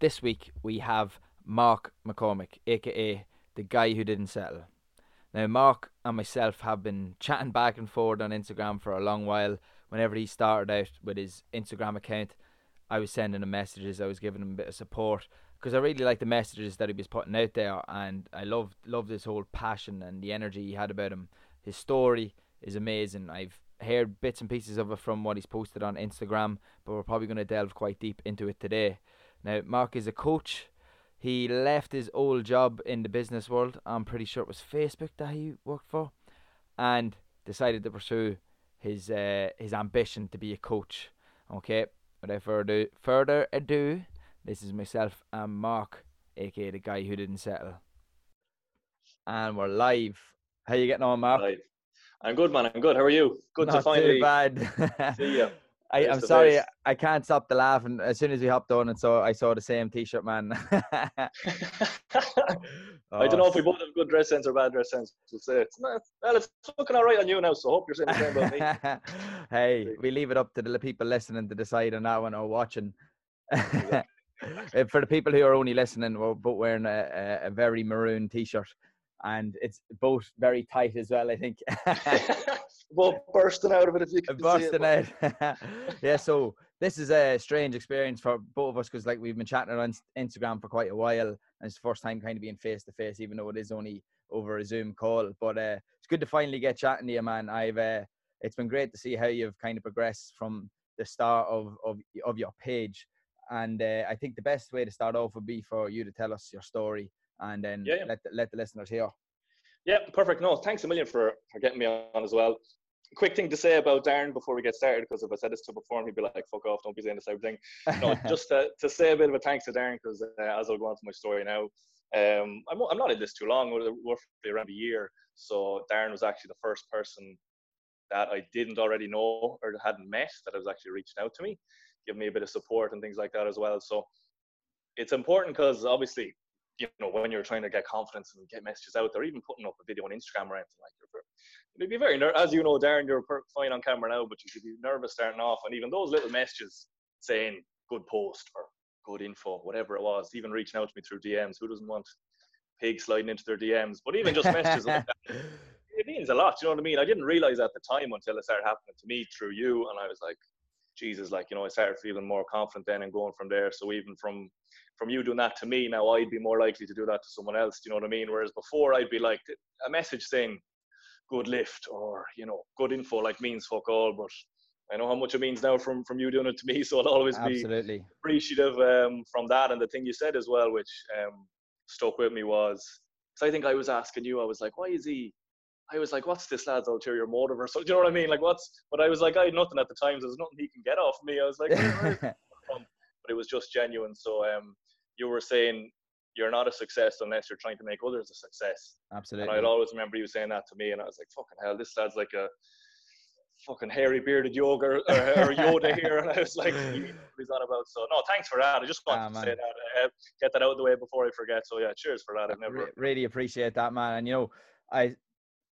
this week we have Mark McCourt, aka the guy who didn't settle. Now, Mark and myself have been chatting back and forward on Instagram for a long while. Whenever he started out with his Instagram account, I was sending him messages, I was giving him a bit of support because I really liked the messages that he was putting out there, and I loved loved his whole passion and the energy he had about him. His story is amazing. I've heard bits and pieces of it from what he's posted on Instagram, but we're probably going to delve quite deep into it today. Now, Mark is a coach. He left his old job in the business world. I'm pretty sure it was Facebook that he worked for, and decided to pursue his uh, his ambition to be a coach. Okay, without further further ado, this is myself and Mark, aka the guy who didn't settle, and we're live. How you getting on, Mark? Right. I'm good, man. I'm good. How are you? Good Not to finally too bad. see you. I, I'm sorry. I can't stop the laughing. As soon as we hopped on and saw, I saw the same T-shirt, man. I don't know if we both have good dress sense or bad dress sense. We'll say it's not, well, it's looking all right on you now. So I hope you're saying the same about me. hey, we leave it up to the people listening to decide on that one or watching. Uh, For the people who are only listening, we're both wearing a, a, a very maroon T-shirt, and it's both very tight as well. I think. Both bursting out of it if you can see busting it. out. yeah, so this is a strange experience for both of us because, like, we've been chatting on Instagram for quite a while, and it's the first time kind of being face to face, even though it is only over a Zoom call. But uh, it's good to finally get chatting to you, man. I've uh, it's been great to see how you've kind of progressed from the start of of, of your page, and uh, I think the best way to start off would be for you to tell us your story, and then Yeah, yeah. let the, let the listeners hear. Yeah, perfect. No, thanks a million for, for getting me on as well. Quick thing to say about Darren before we get started, because if I said this to him before, he'd be like, fuck off, don't be saying this type of thing. No, just to, to say a bit of a thanks to Darren, because uh, as I'll go on to my story now, um, I'm, I'm not in this too long, we're roughly around a year. So Darren was actually the first person that I didn't already know or hadn't met that was actually reaching out to me, giving me a bit of support and things like that as well. So it's important because obviously, you know, when you're trying to get confidence and get messages out there, even putting up a video on Instagram or anything like that, you'd be very nervous. As you know, Darren, you're fine on camera now, but you could be nervous starting off. And even those little messages saying good post or good info, whatever it was, even reaching out to me through DMs. Who doesn't want pigs sliding into their DMs? But even just messages like that, it means a lot. You know what I mean? I didn't realize at the time until it started happening to me through you, and I was like, Jesus, like you know, I started feeling more confident then and going from there. So even from from you doing that to me, now I'd be more likely to do that to someone else. Do you know what I mean? Whereas before, I'd be like a message saying good lift or you know good info like means fuck all, but I know how much it means now from from you doing it to me. So I'll always be Absolutely. appreciative um, from that. And the thing you said as well, which um, stuck with me, was because I think I was asking you, I was like, why is he? I was like, what's this lad's ulterior motive or so? Do you know what I mean? Like, what's? But I was like, I had nothing at the time. So there's nothing he can get off me. I was like, where, where's that from? But it was just genuine. So um, you were saying you're not a success unless you're trying to make others a success. Absolutely. And. I'd always remember you saying that to me, and I was like, fucking hell, this lad's like a fucking hairy bearded yoga or, or Yoda here, and I was like, he knows what he's on about. So no, thanks for that. I just wanted Ah, to say that, uh, get that out of the way before I forget. So yeah, cheers for that. I've never. Really appreciate that, man. And you know, I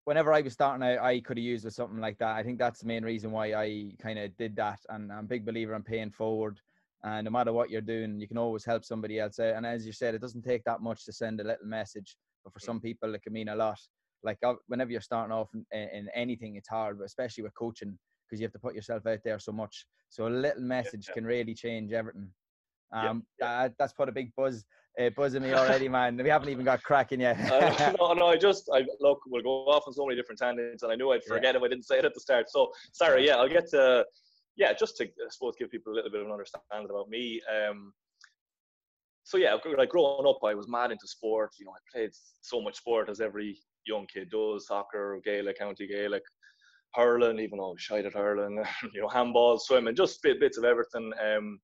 whenever I was starting out, I could have used with something like that. I think that's the main reason why I kind of did that. And I'm a big believer in paying forward. And no matter what you're doing, you can always help somebody else out. And as you said, it doesn't take that much to send a little message, but for Mm. some people, it can mean a lot. Like uh, whenever you're starting off in, in anything, it's hard, but especially with coaching because you have to put yourself out there so much. So a little message yeah. can really change everything. Yeah, Um, yeah. That, that's put a big buzz, uh, buzzing me already, man. We haven't even got cracking yet. Uh, no, no, I just, I look, we'll go off on so many different tangents, and I knew I'd Yeah. forget if I didn't say it at the start. So sorry, yeah, I'll get to, yeah, just to, I suppose, give people a little bit of an understanding about me. Um, so yeah, like growing up, I was mad into sport. You know, I played so much sport as every young kid does: soccer, Gaelic, county Gaelic, hurling, even though I was shy at hurling. you know, handball, swimming, just bit, bits of everything. Um,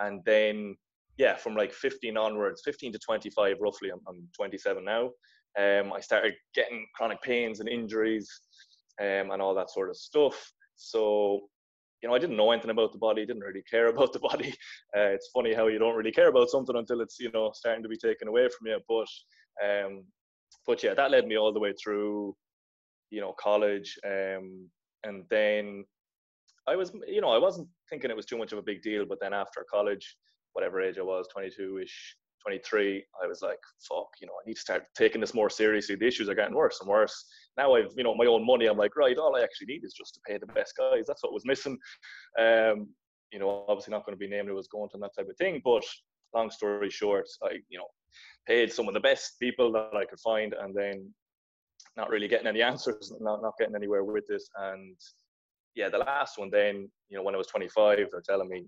and then yeah, from like 15 onwards, 15 to 25 roughly. I'm, I'm 27 now. Um, I started getting chronic pains and injuries, um, and all that sort of stuff. So you know, I didn't know anything about the body, didn't really care about the body. Uh, it's funny how you don't really care about something until it's, you know, starting to be taken away from you. But, um, but yeah, that led me all the way through, you know, college. Um, and then I was, you know, I wasn't thinking it was too much of a big deal. But then after college, whatever age I was, 22 ish, 23, I was like, fuck, you know, I need to start taking this more seriously. The issues are getting worse and worse. Now I've, you know, my own money. I'm like, right, all I actually need is just to pay the best guys. That's what was missing. Um, you know, obviously not going to be named who was going to that type of thing. But long story short, I, you know, paid some of the best people that I could find and then not really getting any answers, not, not getting anywhere with this. And yeah, the last one then, you know, when I was 25, they're telling me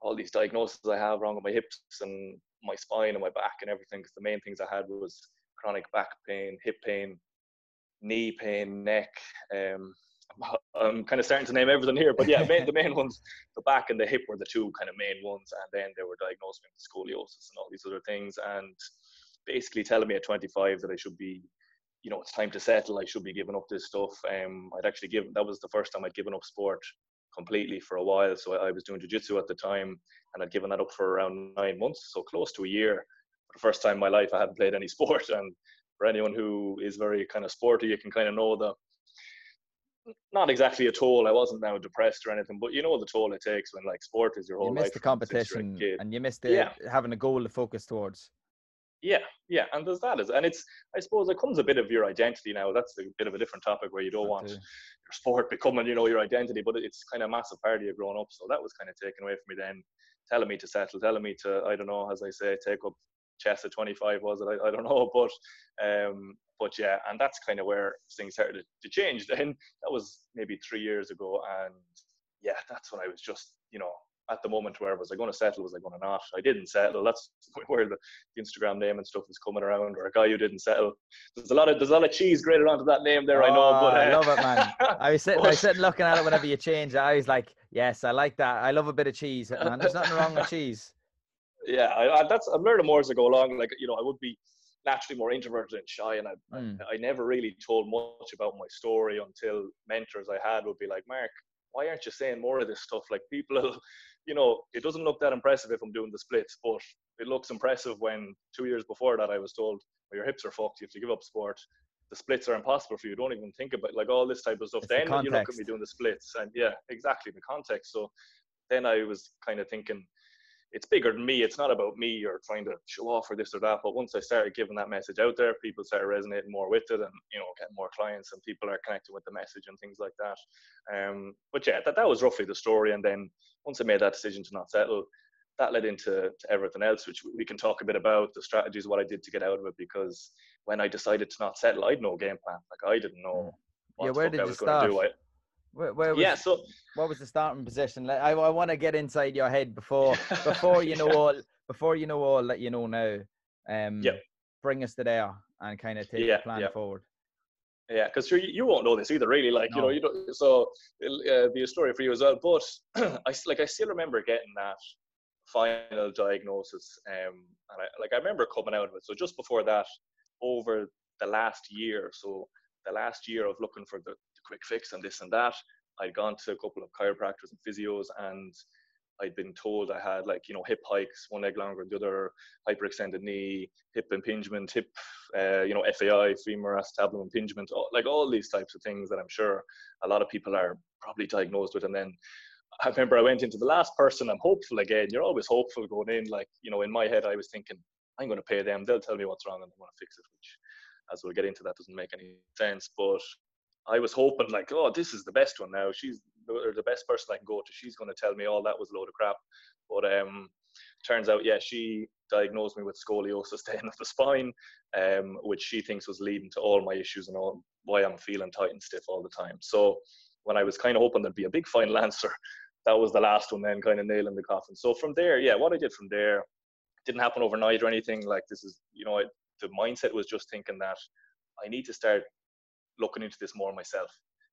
all these diagnoses I have wrong with my hips and my spine and my back and everything. Because the main things I had was chronic back pain, hip pain, knee pain, neck. Um, I'm kind of starting to name everything here, but yeah, main, the main ones, the back and the hip were the two kind of main ones, and then they were diagnosed with scoliosis and all these other things, and basically telling me at 25 that I should be, you know, it's time to settle. I should be giving up this stuff. Um, I'd actually given that was the first time I'd given up sport completely for a while. So I, I was doing jiu-jitsu at the time, and I'd given that up for around nine months, so close to a year. For the first time in my life, I hadn't played any sport, and for anyone who is very kind of sporty, you can kind of know the not exactly a toll. I wasn't now depressed or anything, but you know the toll it takes when like sport is your whole you life. missed the competition and you missed the, yeah. having a goal to focus towards. Yeah, yeah, and there's that, and it's I suppose it comes a bit of your identity now. That's a bit of a different topic where you don't want your sport becoming, you know, your identity, but it's kind of a massive part of you growing up. So that was kind of taken away from me then, telling me to settle, telling me to I don't know, as I say, take up chess at 25 was it? I, I don't know, but um, but yeah, and that's kind of where things started to change. Then that was maybe three years ago, and yeah, that's when I was just you know at the moment where was I going to settle? Was I going to not? I didn't settle. That's where the, the Instagram name and stuff is coming around, or a guy who didn't settle. There's a lot of there's a lot of cheese grated onto that name there. Oh, I know, but uh, I love it, man. I was sitting, I was sitting looking at it whenever you change it. I was like, yes, I like that. I love a bit of cheese, man. There's nothing wrong with cheese. Yeah, I, I, that's I'm learning more as I go along. Like you know, I would be naturally more introverted and shy, and I, mm. I, I never really told much about my story until mentors I had would be like, Mark, why aren't you saying more of this stuff? Like people, you know, it doesn't look that impressive if I'm doing the splits, but it looks impressive when two years before that I was told, well, your hips are fucked, you have to give up sport. The splits are impossible for you. Don't even think about like all this type of stuff. It's then the you look at me doing the splits, and yeah, exactly the context. So then I was kind of thinking, it's bigger than me. It's not about me or trying to show off or this or that. But once I started giving that message out there, people started resonating more with it, and you know, getting more clients, and people are connecting with the message and things like that. Um, but yeah, that that was roughly the story. And then once I made that decision to not settle, that led into to everything else, which we can talk a bit about the strategies, what I did to get out of it. Because when I decided to not settle, I had no game plan. Like I didn't know. yeah, where did you start? Where, where was, yeah, so what was the starting position? I, I want to get inside your head before before you know all before you know all that you know now. Um, yeah. Bring us to there and kind of take yeah, the plan yeah. forward. Yeah, because you, you won't know this either, really. Like no. you know, you don't. So it'll uh, be a story for you as well. But I like I still remember getting that final diagnosis. Um, and I like I remember coming out of it. So just before that, over the last year, so the last year of looking for the quick fix and this and that, I'd gone to a couple of chiropractors and physios and I'd been told I had like, you know, hip hikes, one leg longer, than the other hyperextended knee, hip impingement, hip, uh, you know, FAI, femur acetabulum impingement, all, like all these types of things that I'm sure a lot of people are probably diagnosed with. And then I remember I went into the last person, I'm hopeful again. You're always hopeful going in. Like, you know, in my head, I was thinking, I'm going to pay them. They'll tell me what's wrong and I'm going to fix it, which as we'll get into that doesn't make any sense but i was hoping like oh this is the best one now. She's the, best person i can go to. She's going to tell me all that was a load of crap. But um turns out yeah she diagnosed me with scoliosis then of the spine um which she thinks was leading to all my issues and all why i'm feeling tight and stiff all the time. So when i was kind of hoping there'd be a big final answer that was the last one then kind of nailing the coffin. So from there yeah what i did from there didn't happen overnight or anything. Like this is you know the mindset was just thinking that I need to start looking into this more myself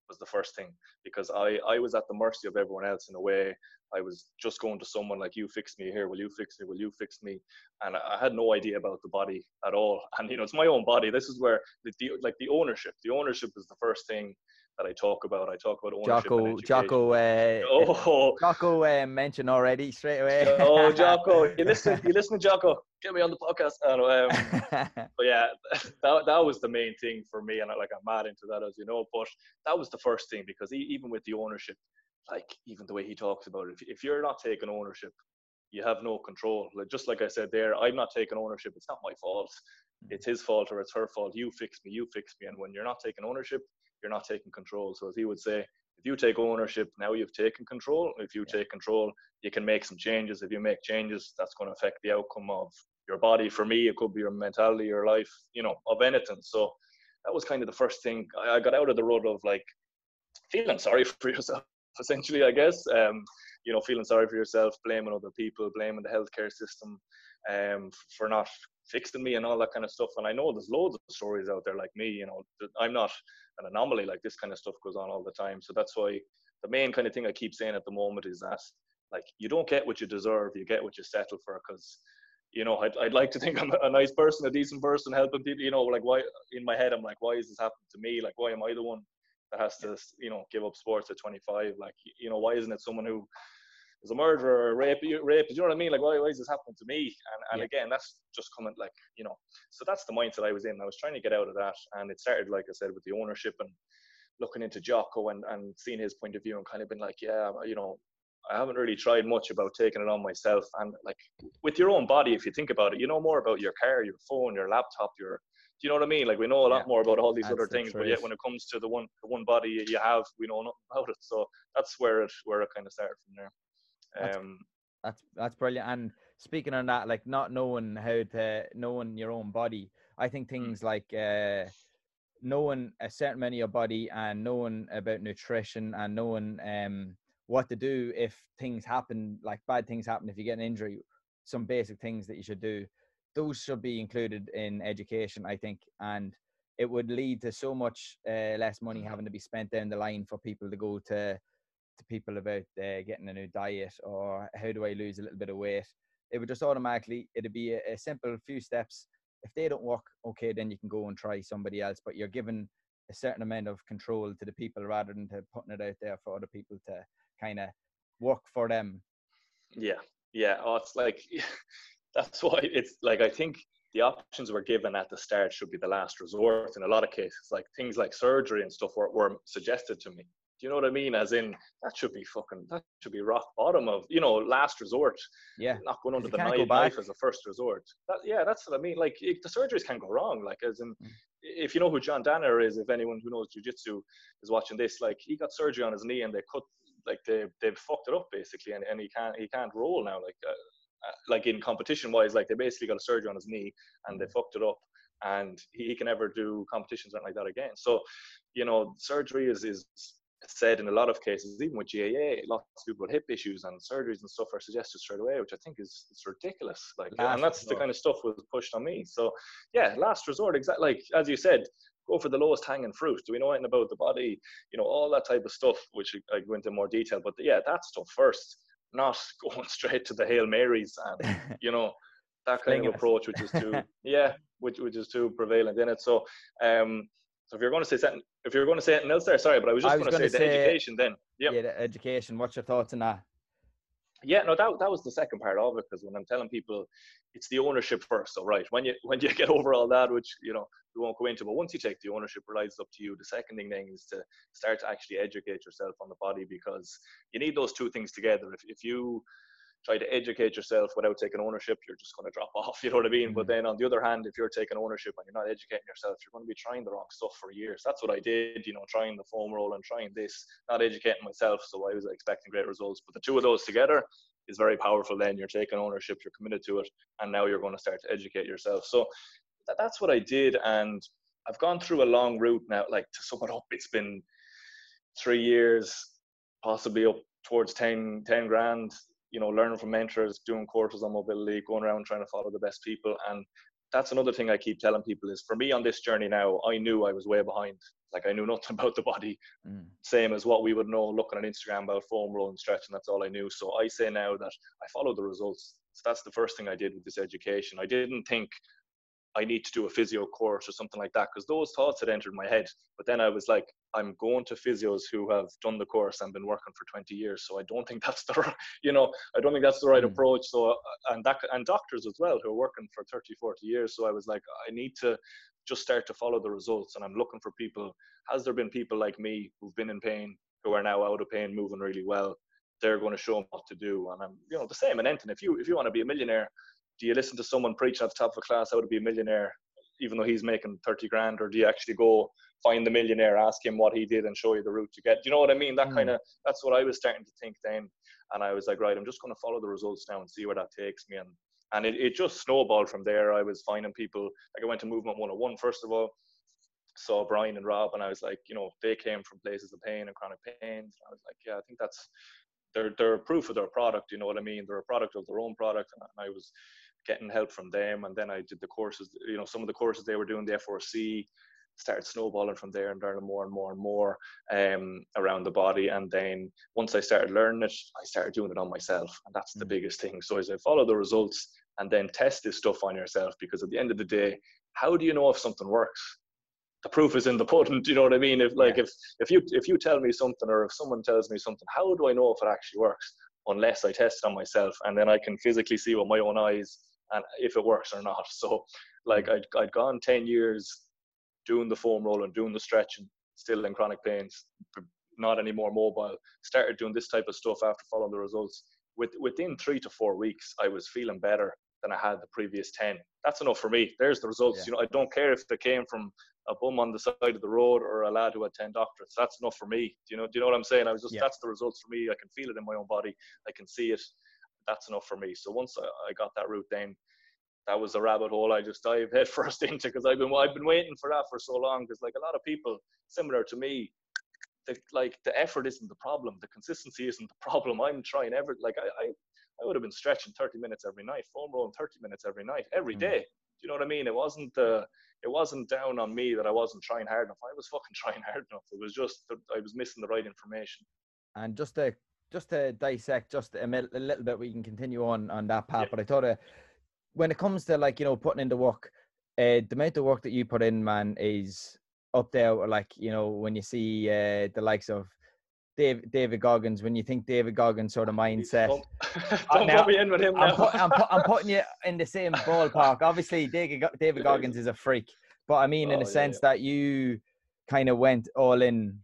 was the first thing because I, I was at the mercy of everyone else in a way. I was just going to someone like you fix me here, will you fix me, will you fix me? And I had no idea about the body at all. And you know, it's my own body. This is where the, the like the ownership. The ownership is the first thing that I talk about. I talk about ownership. Jocko, Jocko, uh, oh, Jocko uh, mentioned already straight away. oh, Jocko, you listen, you listen, to Jocko. Get me on the podcast. Know, um, but yeah, that that was the main thing for me, and I, like I'm mad into that, as you know. But that was the first thing because he, even with the ownership, like even the way he talks about it, if, if you're not taking ownership, you have no control. Like just like I said there, I'm not taking ownership. It's not my fault. Mm. It's his fault or it's her fault. You fix me. You fix me. And when you're not taking ownership, you're not taking control. So as he would say, if you take ownership, now you've taken control. If you yeah. take control, you can make some changes. If you make changes, that's going to affect the outcome of your body. For me, it could be your mentality, your life, you know, of anything. So that was kind of the first thing I got out of the road of like feeling sorry for yourself, essentially, I guess. Um, you know, feeling sorry for yourself, blaming other people, blaming the healthcare system um, for not fixing me and all that kind of stuff. And I know there's loads of stories out there like me. You know, I'm not an anomaly. Like this kind of stuff goes on all the time. So that's why the main kind of thing I keep saying at the moment is that like you don't get what you deserve, you get what you settle for. Because you know, I'd, I'd like to think I'm a nice person, a decent person, helping people. You know, like why in my head I'm like, why is this happening to me? Like why am I the one that has to you know give up sports at 25? Like you know, why isn't it someone who is a murderer, or rape, rape. Do you know what I mean? Like, why, why is this happening to me? And, and yeah. again, that's just coming like, you know, so that's the mindset I was in. I was trying to get out of that. And it started, like I said, with the ownership and looking into Jocko and, and seeing his point of view and kind of been like, yeah, you know, I haven't really tried much about taking it on myself. And like with your own body, if you think about it, you know more about your car, your phone, your laptop, your do you know what I mean? Like we know a lot yeah. more about all these other things, but yet when it comes to the one the one body you have, we know nothing about it. So that's where it where it kind of started from there. That's, um, that's that's brilliant. And speaking on that, like not knowing how to knowing your own body, I think hmm. things mm. like uh, knowing a certain amount of your body and knowing about nutrition and knowing um, what to do if things happen, like bad things happen, if you get an injury, some basic things that you should do. Those should be included in education, I think, and it would lead to so much uh, less money hmm. having to be spent down the line for people to go to to people about uh, getting a new diet or how do I lose a little bit of weight. It would just automatically, it'd be a, a simple few steps. If they don't work, okay, then you can go and try somebody else. But you're given a certain amount of control to the people rather than to putting it out there for other people to kind of work for them. Yeah, yeah. Oh, it's like that's why it's like I think the options we're given at the start should be the last resort in a lot of cases. Like things like surgery and stuff were, were suggested to me you know what I mean? As in, that should be fucking, that should be rock bottom of, you know, last resort. Yeah. Not going under the knife, knife as a first resort. That, yeah, that's what I mean. Like, the surgeries can go wrong. Like, as in, mm. if you know who John Danaher is, if anyone who knows jujitsu is watching this, like, he got surgery on his knee and they cut, like, they they've fucked it up basically, and, and he can't he can't roll now. Like, uh, uh like in competition wise, like they basically got a surgery on his knee and they mm. fucked it up and he, can never do competitions like that again. So, you know, surgery is is said in a lot of cases, even with GAA, lots of people with hip issues and surgeries and stuff are suggested straight away, which I think is it's ridiculous. Like, last and that's resort. the kind of stuff was pushed on me. So, yeah, last resort, exactly like as you said, go for the lowest hanging fruit. Do we know anything about the body? You know, all that type of stuff, which I go into more detail. But yeah, that stuff first, not going straight to the hail marys and you know that kind of approach, which is too yeah, which which is too prevalent in it. So, um, so if you're going to say something, if you're going to say anything else there, sorry, but I was just I was going to say, say, the education then. Yep. Yeah, the education. What's your thoughts on that? Yeah, no, that that was the second part of it because when I'm telling people, it's the ownership first. So right, when you when you get over all that, which you know we won't go into, but once you take the ownership, relies up to you. The second thing then is to start to actually educate yourself on the body because you need those two things together. If if you try to educate yourself without taking ownership, you're just going to drop off. You know what I mean? Mm-hmm. But then on the other hand, if you're taking ownership and you're not educating yourself, you're going to be trying the wrong stuff for years. That's what I did, you know, trying the foam roll and trying this, not educating myself. So I was expecting great results. But the two of those together is very powerful. Then you're taking ownership, you're committed to it, and now you're going to start to educate yourself. So that, that's what I did. And I've gone through a long route now, like to sum it up, it's been three years, possibly up towards 10, 10 grand you know, learning from mentors, doing courses on mobility, going around trying to follow the best people. And that's another thing I keep telling people is for me on this journey now, I knew I was way behind. Like I knew nothing about the body, mm. same as what we would know looking on Instagram about foam roll and stretching. That's all I knew. So I say now that I follow the results. So that's the first thing I did with this education. I didn't think I need to do a physio course or something like that because those thoughts had entered my head. But then I was like, I'm going to physios who have done the course and been working for 20 years. So I don't think that's the, you know, I don't think that's the right mm. approach. So, uh, and that, and doctors as well who are working for 30, 40 years. So I was like, I need to just start to follow the results. And I'm looking for people. Has there been people like me who've been in pain, who are now out of pain, moving really well? they're going to show them what to do. And I'm, you know, the same in anything. If you if you want to be a millionaire, do you listen to someone preaching at the top of a class how to be a millionaire, even though he's making thirty grand, or do you actually go find the millionaire, ask him what he did, and show you the route to get? Do you know what I mean? That mm. kind of that's what I was starting to think then. And I was like, right, I'm just going to follow the results now and see where that takes me. And and it, it just snowballed from there. I was finding people like I went to Movement 101 first of all, saw Brian and Rob, and I was like, you know, they came from places of pain and chronic pains. I was like, yeah, I think that's they're they're proof of their product. You know what I mean? They're a product of their own product, and I was getting help from them. And then I did the courses. You know, some of the courses they were doing, the FRC, started snowballing from there and learning more and more and more um, around the body. And then once I started learning it, I started doing it on myself, and that's the mm. biggest thing. So as I follow the results and then test this stuff on yourself, because at the end of the day, how do you know if something works? The proof is in the pudding. Do you know what I mean? If like yeah. if if you if you tell me something or if someone tells me something, how do I know if it actually works? Unless I test it on myself, and then I can physically see with my own eyes and if it works or not. So, like mm. I'd I'd gone ten years doing the foam roll and doing the stretching, still in chronic pains, not any more mobile. Started doing this type of stuff after following the results. With, within three to four weeks, I was feeling better than I had the previous 10. That's enough for me. There's the results. Yeah. You know, I don't care if they came from a bum on the side of the road or a lad who had 10 doctorates. That's enough for me. Do you know, do you know what I'm saying? I was just, yeah. that's the results for me. I can feel it in my own body. I can see it. That's enough for me. So once I, I got that route, then that was a rabbit hole I just dived headfirst into because I've been I've been waiting for that for so long. Because like a lot of people similar to me, the, like the effort isn't the problem, the consistency isn't the problem. I'm trying every like I I, I would have been stretching 30 minutes every night, foam rolling 30 minutes every night, every day. mm. Do you know what I mean? It wasn't uh, it wasn't down on me that I wasn't trying hard enough. I was fucking trying hard enough. It was just that I was missing the right information. And just to just to dissect just a, a little bit, we can continue on on that path. Yeah. But I thought. Uh, when it comes to like you know putting in the work, uh, the amount of work that you put in, man, is up there. Like you know when you see uh, the likes of Dave, David Goggins, when you think David Goggins sort of mindset. Don't, don't now, put me in with him. I'm, put, I'm, put, I'm, putting you in the same ballpark. Obviously, David, David Goggins is a freak, but I mean, in oh, the sense yeah. that you kind of went all in.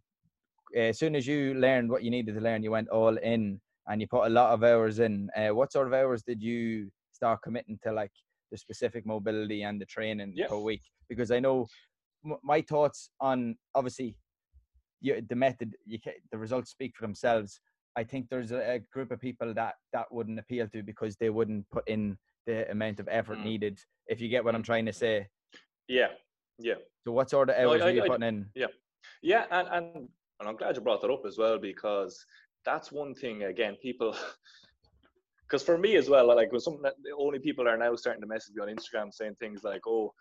As soon as you learned what you needed to learn, you went all in and you put a lot of hours in. Uh, what sort of hours did you start committing to like the specific mobility and the training yeah. per week because I know my thoughts on obviously you, the method you can, the results speak for themselves. I think there's a, a, group of people that that wouldn't appeal to because they wouldn't put in the amount of effort mm. needed. If you get what I'm trying to say. Yeah. Yeah. So what sort of hours no, I, are you I, putting in? Yeah. Yeah, and, and and I'm glad you brought that up as well because that's one thing again people because for me as well, like when some only people are now starting to message me on Instagram saying things like, "Oh,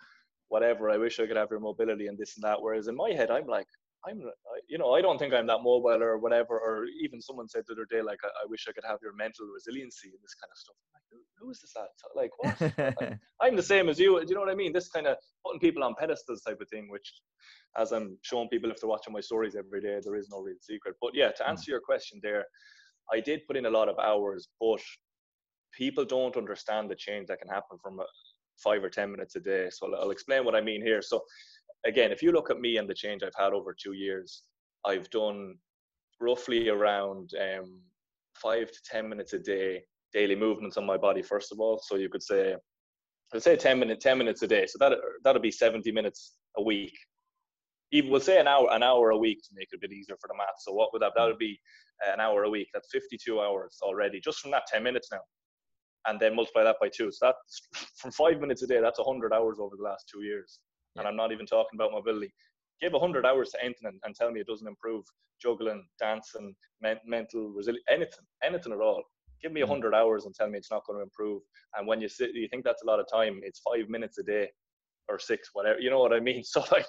whatever, I wish I could have your mobility and this and that." Whereas in my head, I'm like, I'm, you know, I don't think I'm that mobile or whatever. Or even someone said the other day, like, I, I wish I could have your mental resiliency and this kind of stuff. I'm like, who, who is this at? Like, what? I'm the same as you. Do you know what I mean? This kind of putting people on pedestals type of thing, which, as I'm showing people if they're watching my stories every day, there is no real secret. But yeah, to hmm. answer your question there, I did put in a lot of hours, but people don't understand the change that can happen from five or 10 minutes a day. So I'll explain what I mean here. So, again, if you look at me and the change I've had over two years, I've done roughly around um, five to 10 minutes a day daily movements on my body, first of all. So you could say, let's say 10 minutes, 10 minutes a day. So that, that'll be 70 minutes a week. Even we'll say an hour, an hour a week to make it a bit easier for the math. So what would that, that would be an hour a week. That's 52 hours already, just from that 10 minutes now and then multiply that by two. So that's from five minutes a day, that's 100 hours over the last two years. Yeah. And I'm not even talking about mobility. Give 100 hours to anything and, and tell me it doesn't improve juggling, dancing, men- mental resilience, anything, anything at all. Give me 100 mm. hours and tell me it's not going to improve. And when you sit, you think that's a lot of time, it's five minutes a day or six, whatever. You know what I mean? So, like,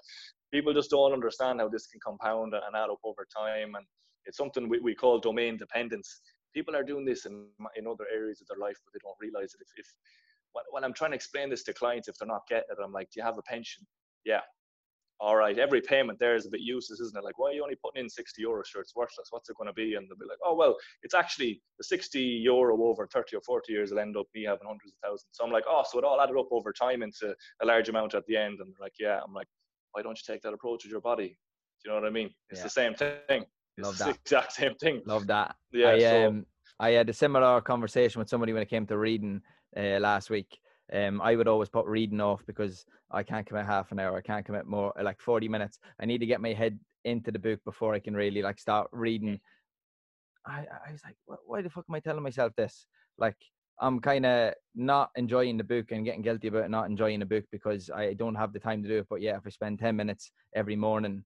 people just don't understand how this can compound and add up over time. And it's something we, we call domain dependence people are doing this in, in other areas of their life, but they don't realize it. If, if when I'm trying to explain this to clients, if they're not getting it, I'm like, do you have a pension? Yeah. All right. Every payment there is a bit useless, isn't it? Like, why are you only putting in 60 euros? Sure, it's worthless. What's it going to be? And they'll be like, oh, well, it's actually the 60 euro over 30 or 40 years will end up me having hundreds of thousands. So I'm like, oh, so it all added up over time into a large amount at the end. And they're like, yeah. I'm like, why don't you take that approach with your body? Do you know what I mean? It's yeah. the same thing. Love it's that. exact same thing. Love that. Yeah. I, so, um, I had a similar conversation with somebody when it came to reading uh, last week. Um, I would always put reading off because I can't commit half an hour. I can't commit more like 40 minutes. I need to get my head into the book before I can really like start reading. I, I was like, why the fuck am I telling myself this? Like, I'm kind of not enjoying the book and getting guilty about not enjoying the book because I don't have the time to do it. But yeah, if I spend 10 minutes every morning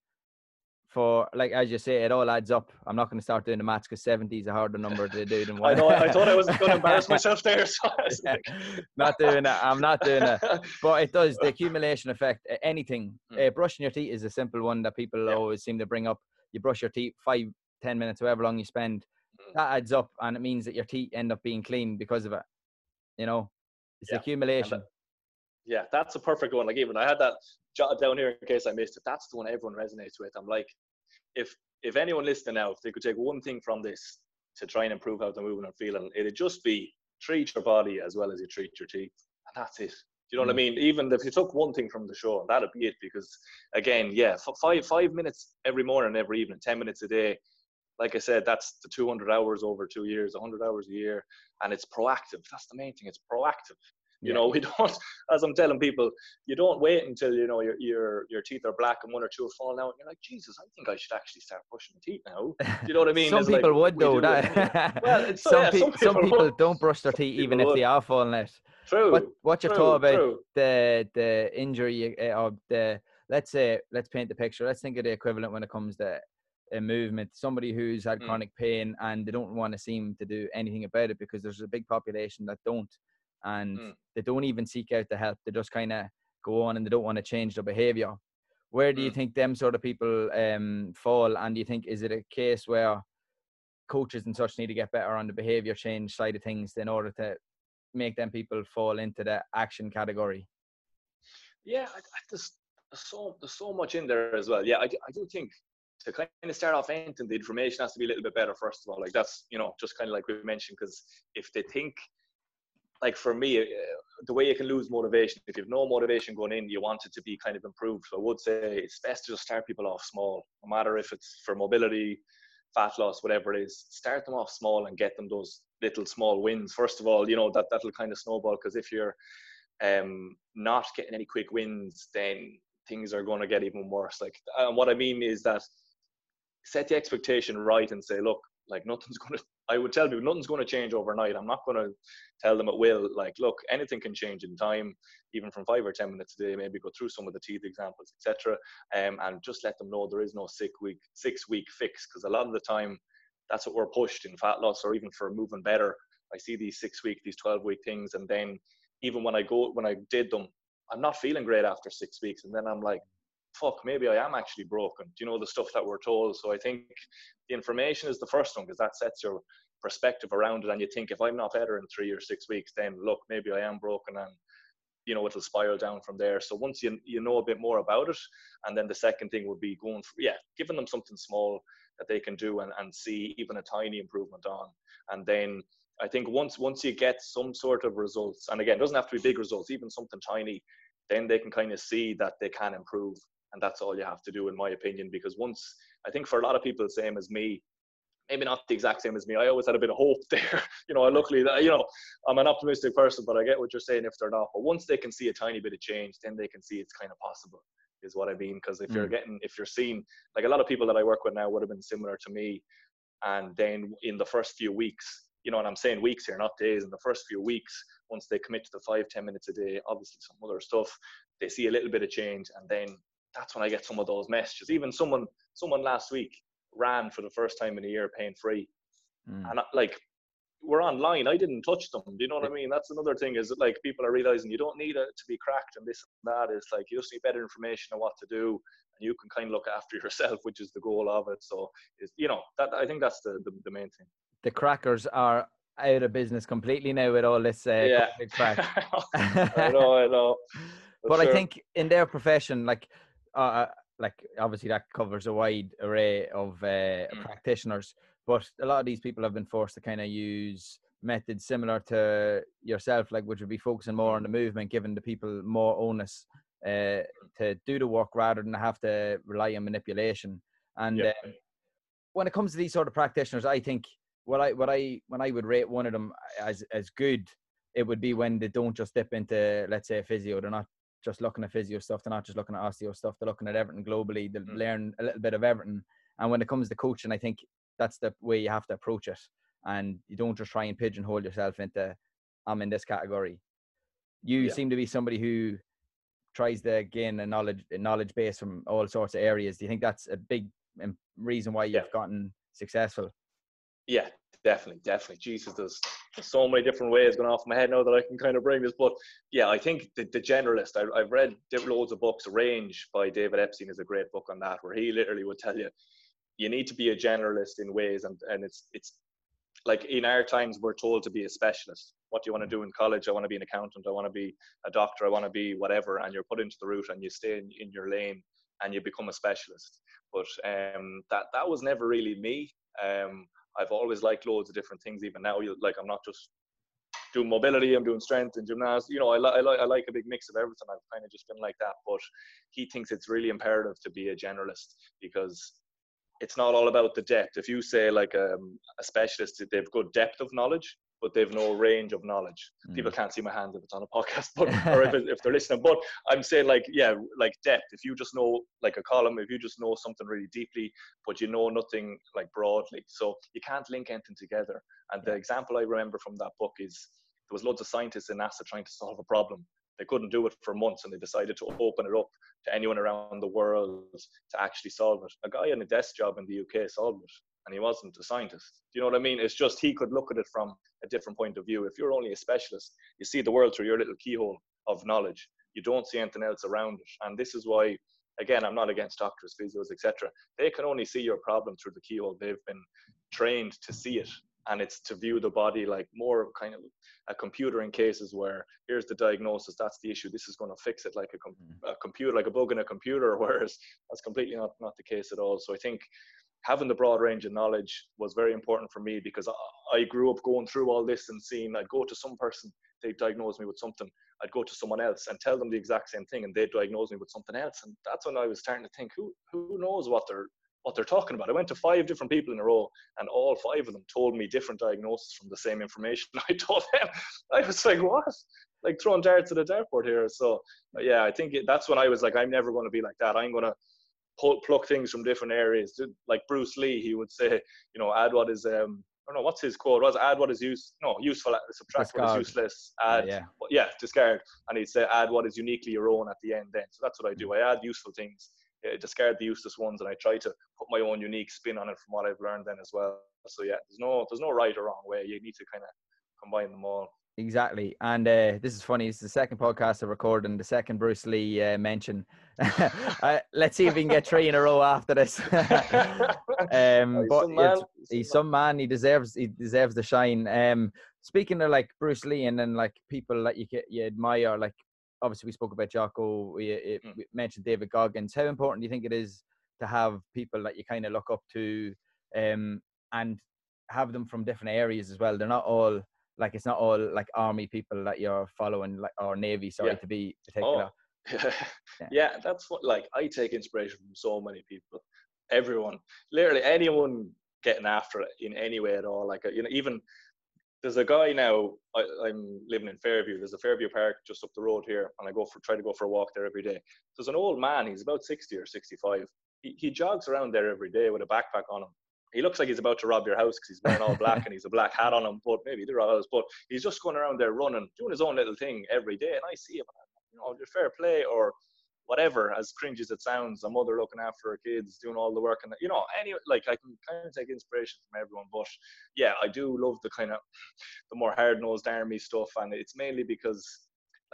for like as you say, it all adds up. I'm not going to start doing the maths because 70 is a harder number to do than one. I know. I thought I was going to embarrass myself there. So not doing it. I'm not doing it. But it does the accumulation effect. Anything. Mm. Uh, brushing your teeth is a simple one that people yeah. always seem to bring up. You brush your teeth five, ten minutes, however long you spend. Mm. That adds up, and it means that your teeth end up being clean because of it. You know, it's yeah. accumulation. Yeah, that's a perfect one. Like even I had that jotted down here in case I missed it. That's the one everyone resonates with. I'm like, if if anyone listening now, if they could take one thing from this to try and improve how they're moving and feeling, it'd just be treat your body as well as you treat your teeth, and that's it. Do you know mm. what I mm. mean? Even if you took one thing from the show, that'd be it. Because again, yeah, five five minutes every morning, every evening, ten minutes a day. Like I said, that's the 200 hours over two years, 100 hours a year, and it's proactive. That's the main thing. It's proactive. You know, we don't, as I'm telling people, you don't wait until you know your your your teeth are black and one or two have fallen out. And you're like, Jesus, I think I should actually start brushing my teeth now. Do you know what I mean? some it's people like, would though. That well, so, some, yeah, pe- some, people, some people don't brush their teeth even if they are falling out. True. What what's your true, thought about true. the the injury uh, or the let's say let's paint the picture. Let's think of the equivalent when it comes to a movement. Somebody who's had mm. chronic pain and they don't want to seem to do anything about it because there's a big population that don't and mm. they don't even seek out the help. They just kind of go on and they don't want to change their behavior. Where do mm. you think them sort of people um, fall? And do you think is it a case where coaches and such need to get better on the behavior change side of things in order to make them people fall into the action category? Yeah, I, I just there's so there's so much in there as well. Yeah, I, I do think to kind of start off anything, the information has to be a little bit better first of all. Like that's you know just kind of like we mentioned because if they think like for me, uh, the way you can lose motivation, if you have no motivation going in, you want it to be kind of improved. So I would say it's best to just start people off small, no matter if it's for mobility, fat loss, whatever it is. Start them off small and get them those little small wins. First of all, you know that that'll kind of snowball because if you're um, not getting any quick wins, then things are going to get even worse. Like, and what I mean is that set the expectation right and say, look, like nothing's going to I would tell people nothing's going to change overnight. I'm not going to tell them it will. Like, look, anything can change in time, even from five or ten minutes a day. Maybe go through some of the teeth examples, etc., um, and just let them know there is no six week six week fix because a lot of the time that's what we're pushed in fat loss or even for moving better. I see these six week, these twelve week things, and then even when I go when I did them, I'm not feeling great after six weeks, and then I'm like, fuck, maybe I am actually broken. Do you know the stuff that we're told? So I think the information is the first one because that sets your perspective around it. And you think if I'm not better in three or six weeks, then look, maybe I am broken and you know it'll spiral down from there. So once you you know a bit more about it, and then the second thing would be going for, yeah, giving them something small that they can do and, and see even a tiny improvement on. And then I think once once you get some sort of results, and again, it doesn't have to be big results, even something tiny, then they can kind of see that they can improve and that's all you have to do in my opinion because once i think for a lot of people same as me maybe not the exact same as me i always had a bit of hope there you know luckily that you know i'm an optimistic person but i get what you're saying if they're not but once they can see a tiny bit of change then they can see it's kind of possible is what i mean because if mm. you're getting if you're seeing like a lot of people that i work with now would have been similar to me and then in the first few weeks you know, and I'm saying weeks here, not days. In the first few weeks, once they commit to the five, ten minutes a day, obviously some other stuff, they see a little bit of change, and then that's when I get some of those messages. Even someone someone last week ran for the first time in a year pain free, mm. and I, like we're online. I didn't touch them. Do you know what I mean? That's another thing is that like people are realizing you don't need it to be cracked and this and that. It's like you just need better information on what to do, and you can kind of look after yourself, which is the goal of it. So is you know that I think that's the, the, the main thing. The crackers are out of business completely now with all this uh, yeah. crack. I know, I know. But, but sure. I think in their profession, like uh, uh, like obviously that covers a wide array of uh, mm. practitioners, but a lot of these people have been forced to kind of use methods similar to yourself, like which would be focusing more on the movement, giving the people more onus uh, to do the work rather than have to rely on manipulation. And uh, when it comes to these sort of practitioners, I think what I what I when I would rate one of them as as good, it would be when they don't just dip into let's say physio. They're not just looking at physio stuff. They're not just looking at osteo stuff. They're looking at everything globally. They mm. learn a little bit of everything. And when it comes to coaching, I think that's the way you have to approach it. And you don't just try and pigeonhole yourself into I'm in this category. You yeah. seem to be somebody who tries to gain a knowledge a knowledge base from all sorts of areas. Do you think that's a big reason why you've yeah. gotten successful? Yeah, definitely, definitely. Jesus, there's so many different ways going off my head now that I can kind of bring this. But yeah, I think the, the generalist, I, have read loads of books. Range by David Epstein is a great book on that, where he literally would tell you, you need to be a generalist in ways, and, and it's it's like in our times we're told to be a specialist. What do you want to do in college? I want to be an accountant. I want to be a doctor. I want to be whatever. And you're put into the route and you stay in, in your lane and you become a specialist. But um, that that was never really me. Um, I've always liked loads of different things. Even now, like I'm not just doing mobility. I'm doing strength and gymnastics. You know, I, li- I, li- I like a big mix of everything. I've kind of just been like that. But he thinks it's really imperative to be a generalist because it's not all about the depth. If you say like um, a specialist, they've good depth of knowledge, but they've no range of knowledge. Mm. People can't see my hands if it's on a podcast, but or if, if they're listening. But I'm saying like yeah, like depth. If you just know like a column, if you just know something really deeply, but you know nothing like broadly, so you can't link anything together. And the example I remember from that book is there was loads of scientists in NASA trying to solve a problem. They couldn't do it for months, and they decided to open it up to anyone around the world to actually solve it. A guy in a desk job in the UK solved it and he wasn't a scientist. Do you know what I mean? It's just he could look at it from a different point of view. If you're only a specialist, you see the world through your little keyhole of knowledge. You don't see anything else around it. And this is why, again, I'm not against doctors, physios, etc. They can only see your problem through the keyhole. They've been trained to see it. And it's to view the body like more kind of a computer in cases where here's the diagnosis, that's the issue, this is going to fix it like a, com- mm. a computer, like a bug in a computer, whereas that's completely not, not the case at all. So I think having the broad range of knowledge was very important for me because I grew up going through all this and seeing I'd go to some person, they'd diagnose me with something. I'd go to someone else and tell them the exact same thing, and they'd diagnose me with something else. And that's when I was starting to think, who who knows what they're what they're talking about. I went to five different people in a row, and all five of them told me different diagnoses from the same information I told them. I was like, what? Like throwing darts at a dartboard here. So yeah, I think it, that's when I was like, I'm never going to be like that. I'm going to pull, pluck things from different areas. Like Bruce Lee, he would say, you know, add what is um, I don't know what's his quote was add what is use no useful subtract discard. what is useless add yeah, yeah. yeah discard and he'd say add what is uniquely your own at the end then so that's what I do mm. I add useful things uh, discard the useless ones and I try to put my own unique spin on it from what I've learned then as well so yeah there's no there's no right or wrong way you need to kind of combine them all Exactly. And uh, this is funny. It's the second podcast I recorded and the second Bruce Lee uh, mention. uh, let's see if we can get three in a row after this. um, oh, but some he's some man. He deserves he deserves the shine. Um, speaking of like Bruce Lee and then like people that you you admire, like obviously we spoke about Jocko. We, it, mm. we mentioned David Goggins. How important do you think it is to have people that you kind of look up to, um, and have them from different areas as well? They're not all like it's not all like army people that you're following, like or navy. Sorry yeah. to be particular. Oh. yeah. yeah, that's what like I take inspiration from so many people. Everyone, literally anyone getting after it in any way at all. Like you know, even there's a guy now. I, am living in Fairview. There's a Fairview Park just up the road here, and I go for try to go for a walk there every day. There's an old man. He's about 60 or 65. He, he jogs around there every day with a backpack on him, he looks like he's about to rob your house because he's wearing all black and he's a black hat on him. But maybe they're all But he's just going around there running, doing his own little thing every day. And I see him, you know, fair play or whatever, as cringe as it sounds, a mother looking after her kids, doing all the work, and you know, any like I can kind of take inspiration from everyone. But yeah, I do love the kind of the more hard nosed army stuff, and it's mainly because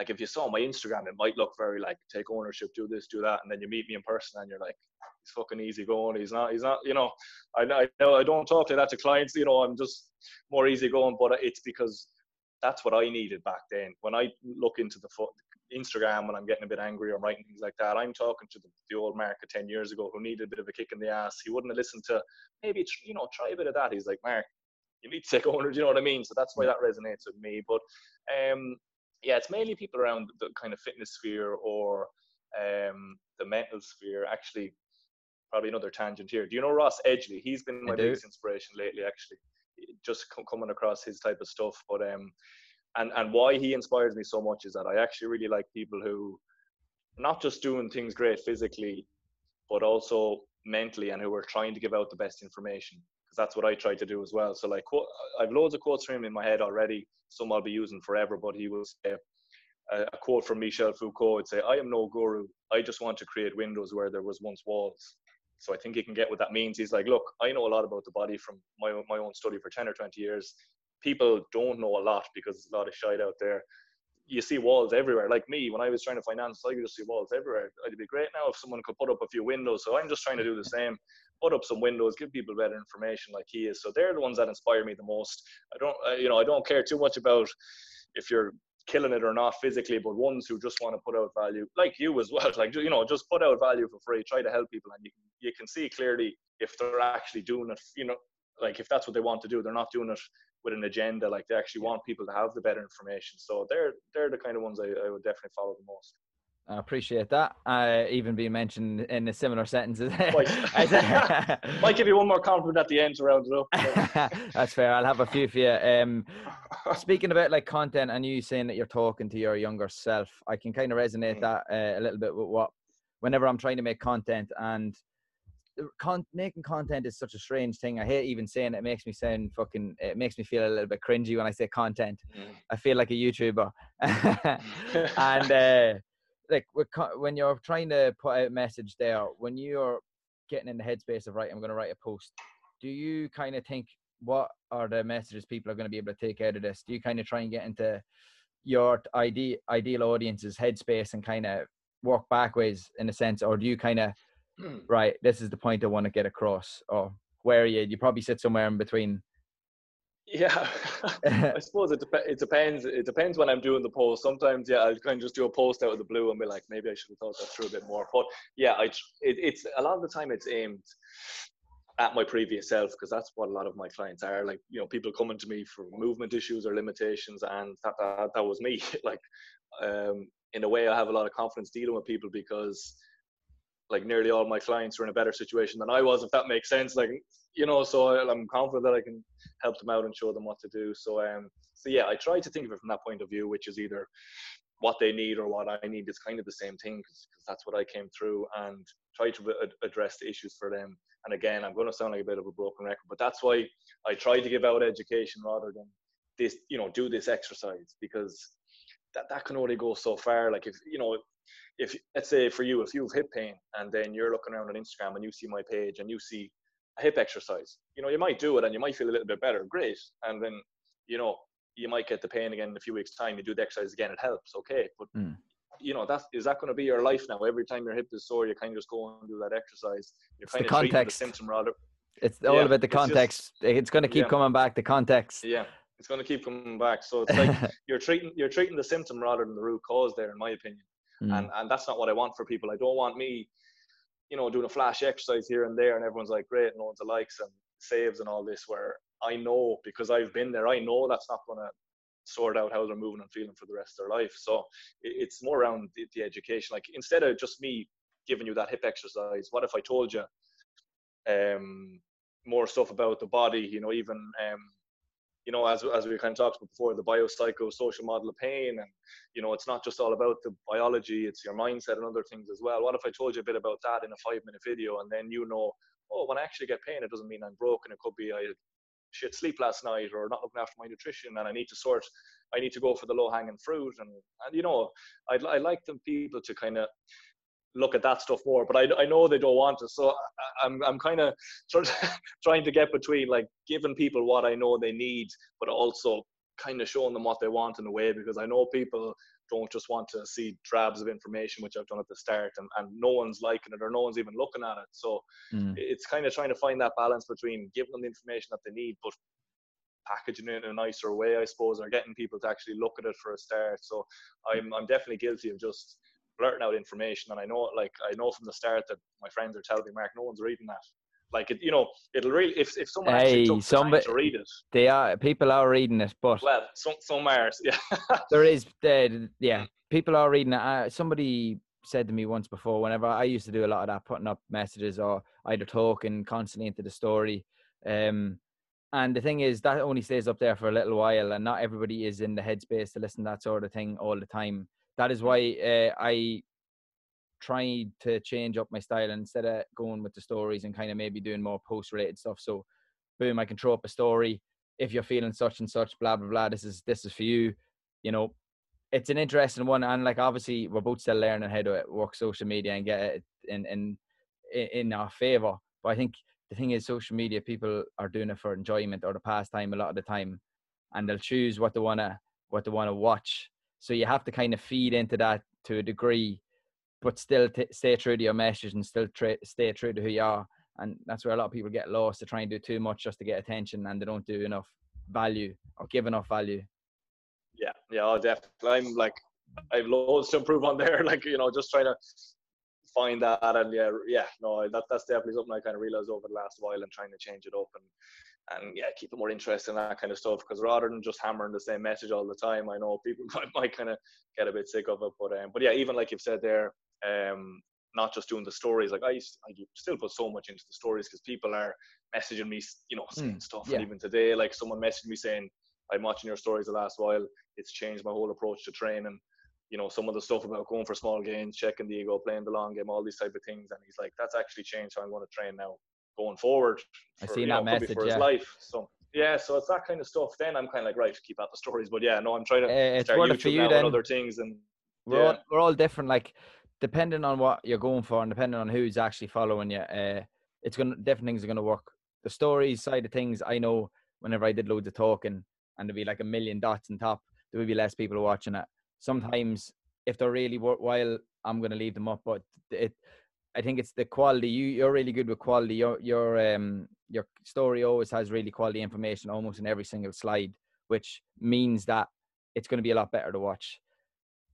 like if you saw my Instagram, it might look very like take ownership, do this, do that, and then you meet me in person and you're like, he's fucking easy going. He's not, he's not, you know, I, I know I don't talk like that to clients, you know, I'm just more easy going, but it's because that's what I needed back then. When I look into the foot, Instagram when I'm getting a bit angry or writing things like that, I'm talking to the, the old Mark of 10 years ago who needed a bit of a kick in the ass. He wouldn't have listened to maybe, you know, try a bit of that. He's like, Mark, you need to take ownership, you know what I mean? So that's why that resonates with me. But um, yeah, it's mainly people around the kind of fitness sphere or um, the mental sphere. Actually, probably another tangent here. Do you know Ross Edgley? He's been my biggest inspiration lately. Actually, just coming across his type of stuff. But um, and and why he inspires me so much is that I actually really like people who not just doing things great physically, but also mentally, and who are trying to give out the best information. Because that's what I try to do as well. So like, I've loads of quotes from him in my head already. Some I'll be using forever. But he was uh, a quote from Michel Foucault would say, "I am no guru. I just want to create windows where there was once walls." So I think he can get what that means. He's like, "Look, I know a lot about the body from my my own study for ten or twenty years. People don't know a lot because there's a lot of shite out there you see walls everywhere. Like me, when I was trying to finance, I could just see walls everywhere. It'd be great now if someone could put up a few windows. So I'm just trying to do the same. Put up some windows, give people better information like he is. So they're the ones that inspire me the most. I don't, you know, I don't care too much about if you're killing it or not physically, but ones who just want to put out value, like you as well. Like you know, just put out value for free. Try to help people, and you you can see clearly if they're actually doing it. You know, like if that's what they want to do, they're not doing it with an agenda. Like they actually want people to have the better information. So they're they're the kind of ones I, I would definitely follow the most. I appreciate that. Uh, even being mentioned in a similar sentences. Might, give you one more compliment at the end to round it up. That's fair. I'll have a few for you. Um, speaking about like content and you saying that you're talking to your younger self, I can kind of resonate mm. that uh, a little bit with what whenever I'm trying to make content and con- making content is such a strange thing. I hate even saying it. it. makes me sound fucking. It makes me feel a little bit cringy when I say content. Mm. I feel like a YouTuber. and uh, like when you're trying to put out a message there, when you're getting in the headspace of right, I'm going to write a post. Do you kind of think what are the messages people are going to be able to take out of this? Do you kind of try and get into your ideal ideal audience's headspace and kind of work backwards in a sense, or do you kind of Hmm. right, this is the point I want to get across? Or where are you? You probably sit somewhere in between. Yeah, I suppose it, dep- it depends. It depends when I'm doing the post. Sometimes, yeah, I'll kind of just do a post out of the blue and be like, maybe I should have thought that through a bit more. But yeah, I it, it's a lot of the time it's aimed at my previous self because that's what a lot of my clients are. Like, you know, people coming to me for movement issues or limitations, and that that, that was me. like, um, in a way, I have a lot of confidence dealing with people because like nearly all my clients are in a better situation than I was, if that makes sense. Like, you know, so I'm confident that I can help them out and show them what to do. So, um, so yeah, I try to think of it from that point of view, which is either what they need or what I need is kind of the same thing because that's what I came through and try to address the issues for them. And again, I'm going to sound like a bit of a broken record, but that's why I try to give out education rather than this, you know, do this exercise because that, that can only go so far. Like if, you know, if let's say for you, if you have hip pain and then you're looking around on Instagram and you see my page and you see a hip exercise, you know, you might do it and you might feel a little bit better. Great. And then, you know, you might get the pain again in a few weeks' time. You do the exercise again, it helps. Okay. But mm. you know, that's is that going to be your life now? Every time your hip is sore, you kind of just go and do that exercise. You're kind of treating the symptom rather. It's all yeah, about the context. It's, just, it's going to keep yeah. coming back. The context. Yeah, it's going to keep coming back. So it's like you're treating you're treating the symptom rather than the root cause. There, in my opinion mm. and and that's not what I want for people. I don't want me, you know, doing a flash exercise here and there, and everyone's like, great, no one's likes and saves and all this. Where I know because I've been there, I know that's not going to sort out how they're moving and feeling for the rest of their life. So it's more around the, the education. Like instead of just me giving you that hip exercise, what if I told you um, more stuff about the body? You know, even um, you know, as as we kind of talked about before, the biopsychosocial model of pain, and you know, it's not just all about the biology; it's your mindset and other things as well. What if I told you a bit about that in a five-minute video, and then you know, oh, when I actually get pain, it doesn't mean I'm broken. It could be I shit sleep last night, or not looking after my nutrition, and I need to sort. I need to go for the low-hanging fruit, and and you know, I'd I like them people to kind of look at that stuff more. But I, I know they don't want to, so I, am I'm, I'm kind of trying to get between like giving people what I know they need, but also kind of showing them what they want in a way because I know people don't just want to see drabs of information, which I've done at the start, and, and no one's liking it or no one's even looking at it. So mm. it's kind of trying to find that balance between giving them the information that they need, but packaging it in a nicer way, I suppose, or getting people to actually look at it for a start. So I'm I'm definitely guilty of just blurting out information, and I know, like, I know from the start that my friends are telling me, Mark, no one's reading that. Like, it, you know, it'll really if if someone hey, actually somebody, to read it, they are people are reading it, but well, some some are, yeah. there is, uh, yeah, people are reading it. Somebody said to me once before, whenever I used to do a lot of that, putting up messages or either talking constantly into the story. Um, and the thing is that only stays up there for a little while, and not everybody is in the headspace to listen to that sort of thing all the time. That is why uh, I tried to change up my style instead of going with the stories and kind of maybe doing more post related stuff. So, boom, I can throw up a story. If you're feeling such and such, blah blah blah. This is this is for you. You know, it's an interesting one, and like obviously we're both still learning how to work social media and get it in in in our favor. But I think the thing is, social media people are doing it for enjoyment or the pastime a lot of the time, and they'll choose what they wanna what they wanna watch. So you have to kind of feed into that to a degree but still t- stay true to your message and still tra- stay true to who you are. And that's where a lot of people get lost to try and do too much just to get attention and they don't do enough value or give enough value. Yeah, yeah, oh, definitely. I'm like, I have loads to improve on there. Like, you know, just trying to find that and yeah, yeah, no, that that's definitely something I kind of realized over the last while and trying to change it up and and yeah, keep it more interesting that kind of stuff. Because rather than just hammering the same message all the time, I know people might, might kind of get a bit sick of it. But um, but yeah, even like you've said there, um, not just doing the stories. Like I, used, I still put so much into the stories because people are messaging me, you know, saying mm, stuff. Yeah. And even today, like someone messaged me saying, "I'm watching your stories the last while. It's changed my whole approach to training." You know, some of the stuff about going for small gains, checking the ego, playing the long game, all these type of things. And he's like, "That's actually changed how I'm going to train now, going forward." For, I seen that know, message. For yeah. his life. So yeah, so it's that kind of stuff. Then I'm kind of like, right, to keep out the stories. But yeah, no, I'm trying to uh, start YouTube now and other things. And we're yeah. all we're all different. Like depending on what you're going for and depending on who's actually following you, uh, it's gonna different things are gonna work. The stories side of things, I know whenever I did loads of talking and there'd be like a million dots on top, there would be less people watching it. Sometimes if they're really worthwhile, I'm gonna leave them up. But it, I think it's the quality. You you're really good with quality. Your your um your story always has really quality information almost in every single slide, which means that it's going to be a lot better to watch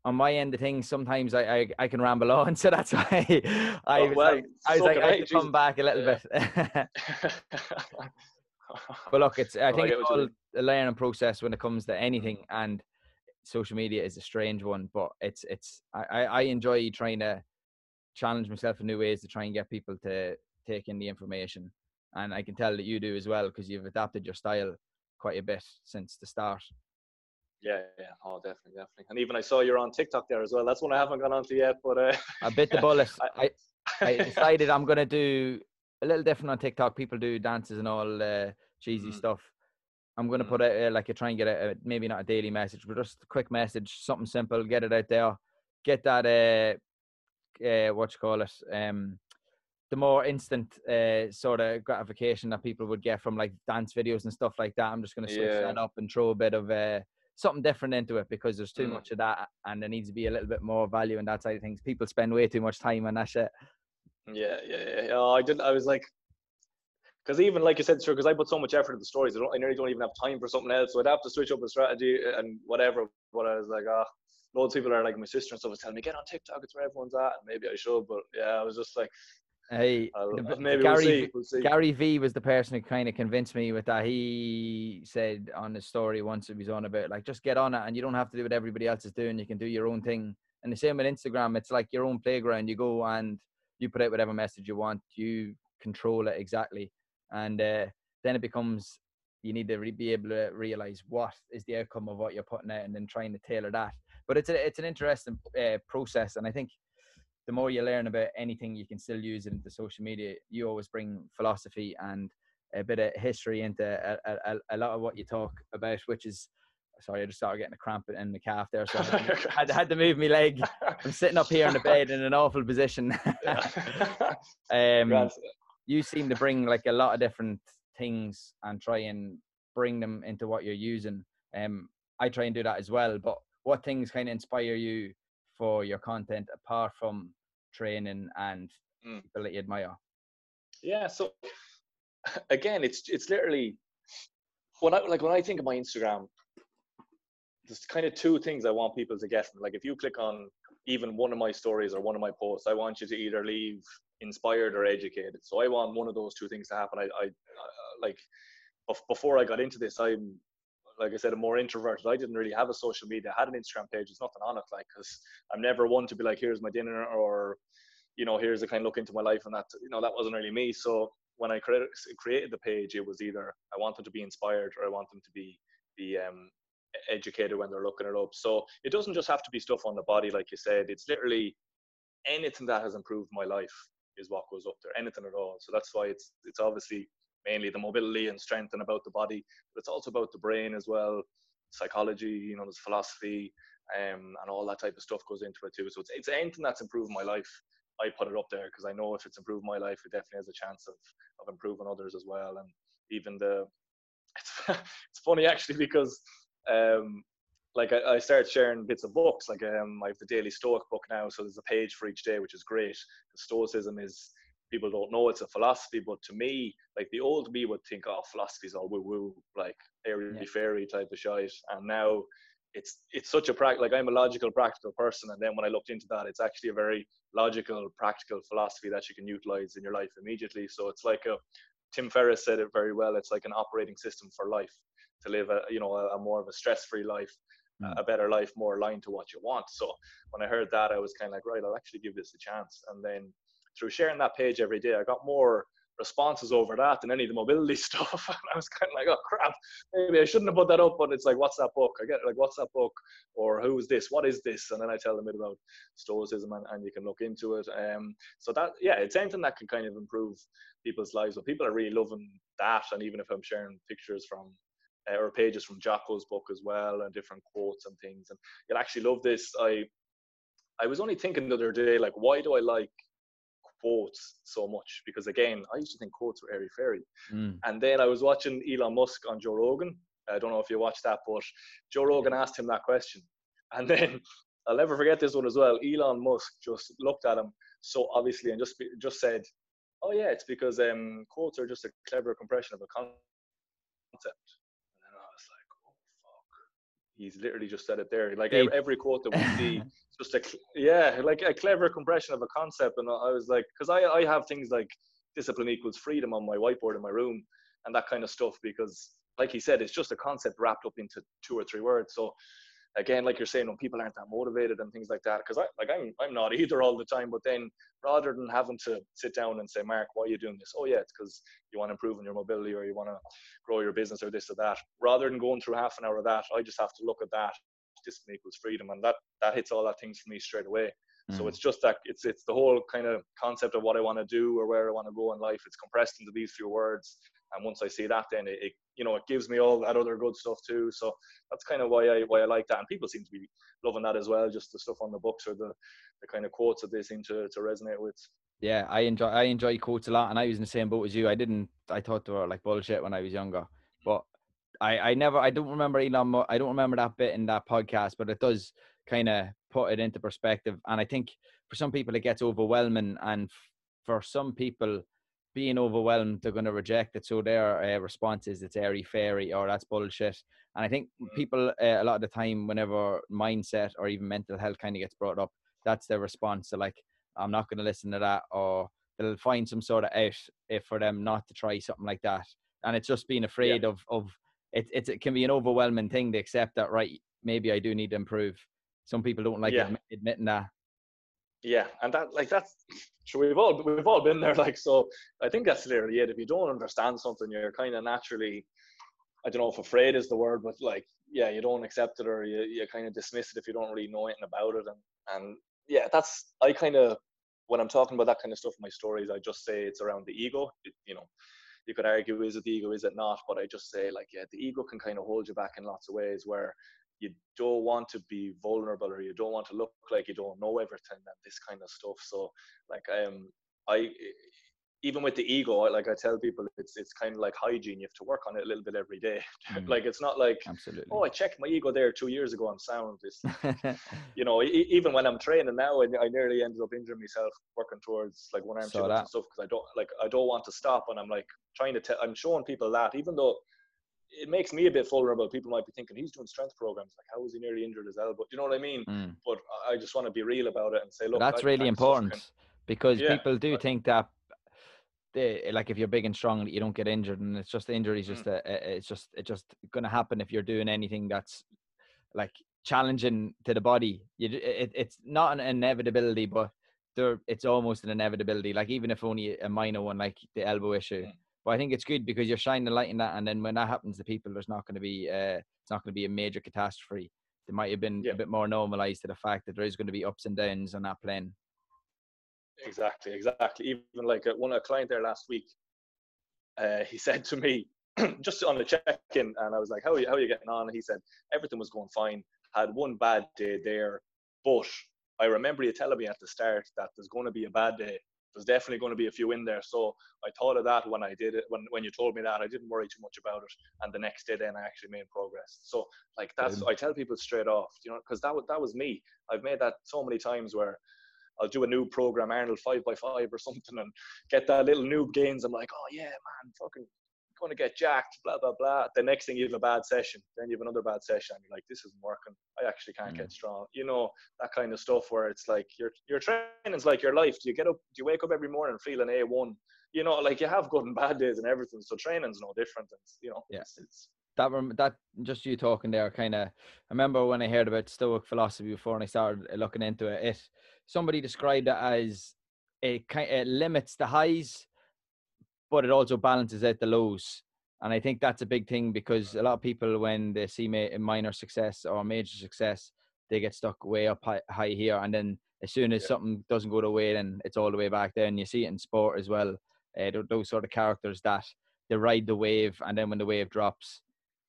on my end of things, sometimes I, I, I can ramble on. So that's why I oh, was well, like, I was like, I come back a little yeah. bit. but look, it's I think it's all a learning process when it comes to anything, and social media is a strange one. But it's it's I, I enjoy trying to challenge myself in new ways to try and get people to take in the information, and I can tell that you do as well because you've adapted your style quite a bit since the start. Yeah, yeah, oh, definitely, definitely. And even I saw you're on TikTok there as well. That's one I haven't gone onto yet, but uh, I bit the bullet. I, I decided I'm gonna do a little different on TikTok. People do dances and all uh, cheesy mm. stuff. I'm gonna mm. put it uh, like a try and get a, a, maybe not a daily message, but just a quick message, something simple. Get it out there. Get that uh, uh what you call it um the more instant uh, sort of gratification that people would get from like dance videos and stuff like that. I'm just going to switch yeah. that up and throw a bit of uh, something different into it because there's too mm. much of that and there needs to be a little bit more value in that side of things. People spend way too much time on that shit. Yeah, yeah, yeah. Oh, I didn't. I was like, because even like you said, sure, because I put so much effort into the stories, I, don't, I nearly don't even have time for something else. So I'd have to switch up a strategy and whatever. But I was like, ah, oh, loads of people are like my sister and stuff was telling me get on TikTok, it's where everyone's at. And maybe I should, but yeah, I was just like, Hey, maybe Gary, we'll see. We'll see. Gary Vee was the person who kind of convinced me with that. He said on his story once it was on about like just get on it and you don't have to do what everybody else is doing. You can do your own thing. And the same with Instagram, it's like your own playground. You go and you put out whatever message you want. You control it exactly, and uh, then it becomes you need to re- be able to realize what is the outcome of what you're putting out, and then trying to tailor that. But it's a, it's an interesting uh, process, and I think the more you learn about anything, you can still use it into social media. You always bring philosophy and a bit of history into a, a, a lot of what you talk about, which is sorry, I just started getting a cramp in the calf there, so I had, had, to move my leg. I'm sitting up here in the bed in an awful position. um, you seem to bring like a lot of different things and try and bring them into what you're using. Um, I try and do that as well. But what things kind of inspire you for your content apart from training and mm. people that you admire? Yeah, so again, it's it's literally when I like when I think of my Instagram, there's kind of two things I want people to get from. Like if you click on even one of my stories or one of my posts, I want you to either leave inspired or educated. So I want one of those two things to happen. I, I, I like before I got into this, I'm like I said, I'm more introverted. I didn't really have a social media. I had an Instagram page. There's nothing on it, like, because I'm never one to be like, here's my dinner, or, you know, here's a kind of look into my life, and that, you know, that wasn't really me. So when I created, created the page, it was either I want them to be inspired or I want them to be be um, educated when they're looking it up. So it doesn't just have to be stuff on the body, like you said. It's literally anything that has improved my life is what goes up there. Anything at all. So that's why it's it's obviously mainly the mobility and strength and about the body, but it's also about the brain as well, psychology. You know, there's philosophy. Um, and all that type of stuff goes into it too. So it's, it's anything that's improved my life. I put it up there because I know if it's improved my life, it definitely has a chance of of improving others as well. And even the it's, it's funny actually because um, like I, I started sharing bits of books. Like um, I have the Daily Stoic book now, so there's a page for each day, which is great. Stoicism is people don't know it's a philosophy, but to me, like the old me would think, oh, philosophy's all woo woo, like airy yeah. fairy type of shite. And now it's it's such a practical. Like I'm a logical, practical person, and then when I looked into that, it's actually a very logical, practical philosophy that you can utilize in your life immediately. So it's like a Tim Ferriss said it very well. It's like an operating system for life to live a you know a, a more of a stress-free life, a better life, more aligned to what you want. So when I heard that, I was kind of like, right, I'll actually give this a chance. And then through sharing that page every day, I got more responses over that than any of the mobility stuff. And I was kind of like, oh crap, maybe I shouldn't have put that up. But it's like, what's that book? I get like, what's that book? Or who is this? What is this? And then I tell them a bit about Stoicism and, and you can look into it. Um, so that, yeah, it's anything that can kind of improve people's lives. But people are really loving that. And even if I'm sharing pictures from uh, or pages from Jocko's book as well and different quotes and things. And you'll actually love this. I I was only thinking the other day, like, why do I like quotes so much? Because again, I used to think quotes were airy fairy. Mm. And then I was watching Elon Musk on Joe Rogan. I don't know if you watched that, but Joe Rogan asked him that question. And then I'll never forget this one as well. Elon Musk just looked at him so obviously and just just said, "Oh yeah, it's because um, quotes are just a clever compression of a concept." He's literally just said it there. Like Deep. every quote that we see, just a yeah, like a clever compression of a concept. And I was like, because I I have things like discipline equals freedom on my whiteboard in my room and that kind of stuff because, like he said, it's just a concept wrapped up into two or three words. So again, like you're saying, when people aren't that motivated and things like that, because I like I'm I'm not either all the time. But then rather than having to sit down and say, Mark, why are you doing this? Oh yeah, it's because you want to improve on your mobility or you want to grow your business or this or that. Rather than going through half an hour of that, I just have to look at that. Discipline equals freedom, and that that hits all that things for me straight away. Mm. So it's just that it's it's the whole kind of concept of what I want to do or where I want to go in life. It's compressed into these few words, and once I see that, then it, it you know it gives me all that other good stuff too. So that's kind of why I why I like that, and people seem to be loving that as well. Just the stuff on the books or the the kind of quotes that they seem to to resonate with. Yeah, I enjoy I enjoy quotes a lot, and I was in the same boat as you. I didn't I thought they were like bullshit when I was younger, but I I never I don't remember Elon. I don't remember that bit in that podcast, but it does kind of put it into perspective. And I think for some people it gets overwhelming, and for some people being overwhelmed, they're going to reject it. So their uh, response is it's airy fairy or that's bullshit. And I think mm. people uh, a lot of the time, whenever mindset or even mental health kind of gets brought up, that's their response. So like, I'm not going to listen to that, or they'll find some sort of out if for them not to try something like that. And it's just being afraid yeah. of of it. It's it can be an overwhelming thing to accept that right. Maybe I do need to improve. Some people don't like yeah. admitting that yeah and that like that's so we've all we've all been there like so i think that's literally it. If you don't understand something you're kind of naturally i don't know if afraid is the word but like yeah you don't accept it or you, you kind of dismiss it if you don't really know anything about it. And and yeah that's i kind of when i'm talking about that kind of stuff in my stories i just say it's around the ego. It, you know you could argue is it the ego is it not? But i just say like yeah the ego can kind of hold you back in lots of ways where you don't want to be vulnerable or you don't want to look like you don't know everything and this kind of stuff. So like um i even with the ego like i tell people it's it's kind of like hygiene. You have to work on it a little bit every day. Mm. like it's not like Absolutely. oh i checked my ego there two years ago i'm sound. This you know e- even when i'm training now and i nearly ended up injuring myself working towards like one arm and stuff because i don't like i don't want to stop and i'm like trying to tell i'm showing people that even though it makes me a bit vulnerable. People might be thinking he's doing strength programs. Like, how was he nearly injured his elbow? Do you know what I mean? Mm. But I just want to be real about it and say, look, that's I, really important because yeah, people do think that. They, like if you're big and strong, you don't get injured, and it's just the injury is just mm. a, it's just it's just going to happen if you're doing anything that's like challenging to the body. You, it, it's not an inevitability, but there it's almost an inevitability. Like even if only a minor one, like the elbow issue. Mm. But I think it's good because you're shining the light in that, and then when that happens to people, there's not going to be uh, it's not going to be a major catastrophe. They might have been Yeah. a bit more normalized to the fact that there is going to be ups and downs on that plane. Exactly, exactly. Even like a, one of a client there last week, uh, he said to me just on the check-in, and I was like, "How are you? How are you getting on?" And he said everything was going fine. Had one bad day there, but I remember you telling me at the start that there's going to be a bad day. There's definitely going to be a few in there. So I thought of that when I did it. When when you told me that, I didn't worry too much about it. And the next day, then I actually made progress. So like that's. I tell people straight off, you know, because that was that was me. I've made that so many times where I'll do a new program, Arnold five by five or something, and get that little noob gains. I'm like, oh yeah, man, fucking going to get jacked, blah blah blah. The next thing you have a bad session, then you have another bad session. You're like, this isn't working. I actually can't Mm. get strong. You know that kind of stuff where it's like your your training's like your life. Do you get up? Do you wake up every morning feeling a one? You know, like you have good and bad days and everything. So training's no different. It's, you know, Yeah. it's, it's that that just you talking there kind of I remember when I heard about Stoic philosophy before and I started looking into it. It somebody described it as it kind it limits the highs, but it also balances out the lows. And I think that's a big thing because a lot of people when they see minor success or major success, they get stuck way up high, high here, and then as soon as Yeah. something doesn't go the way, then it's all the way back down. You see it in sport as well. Uh, those sort of characters that they ride the wave, and then when the wave drops,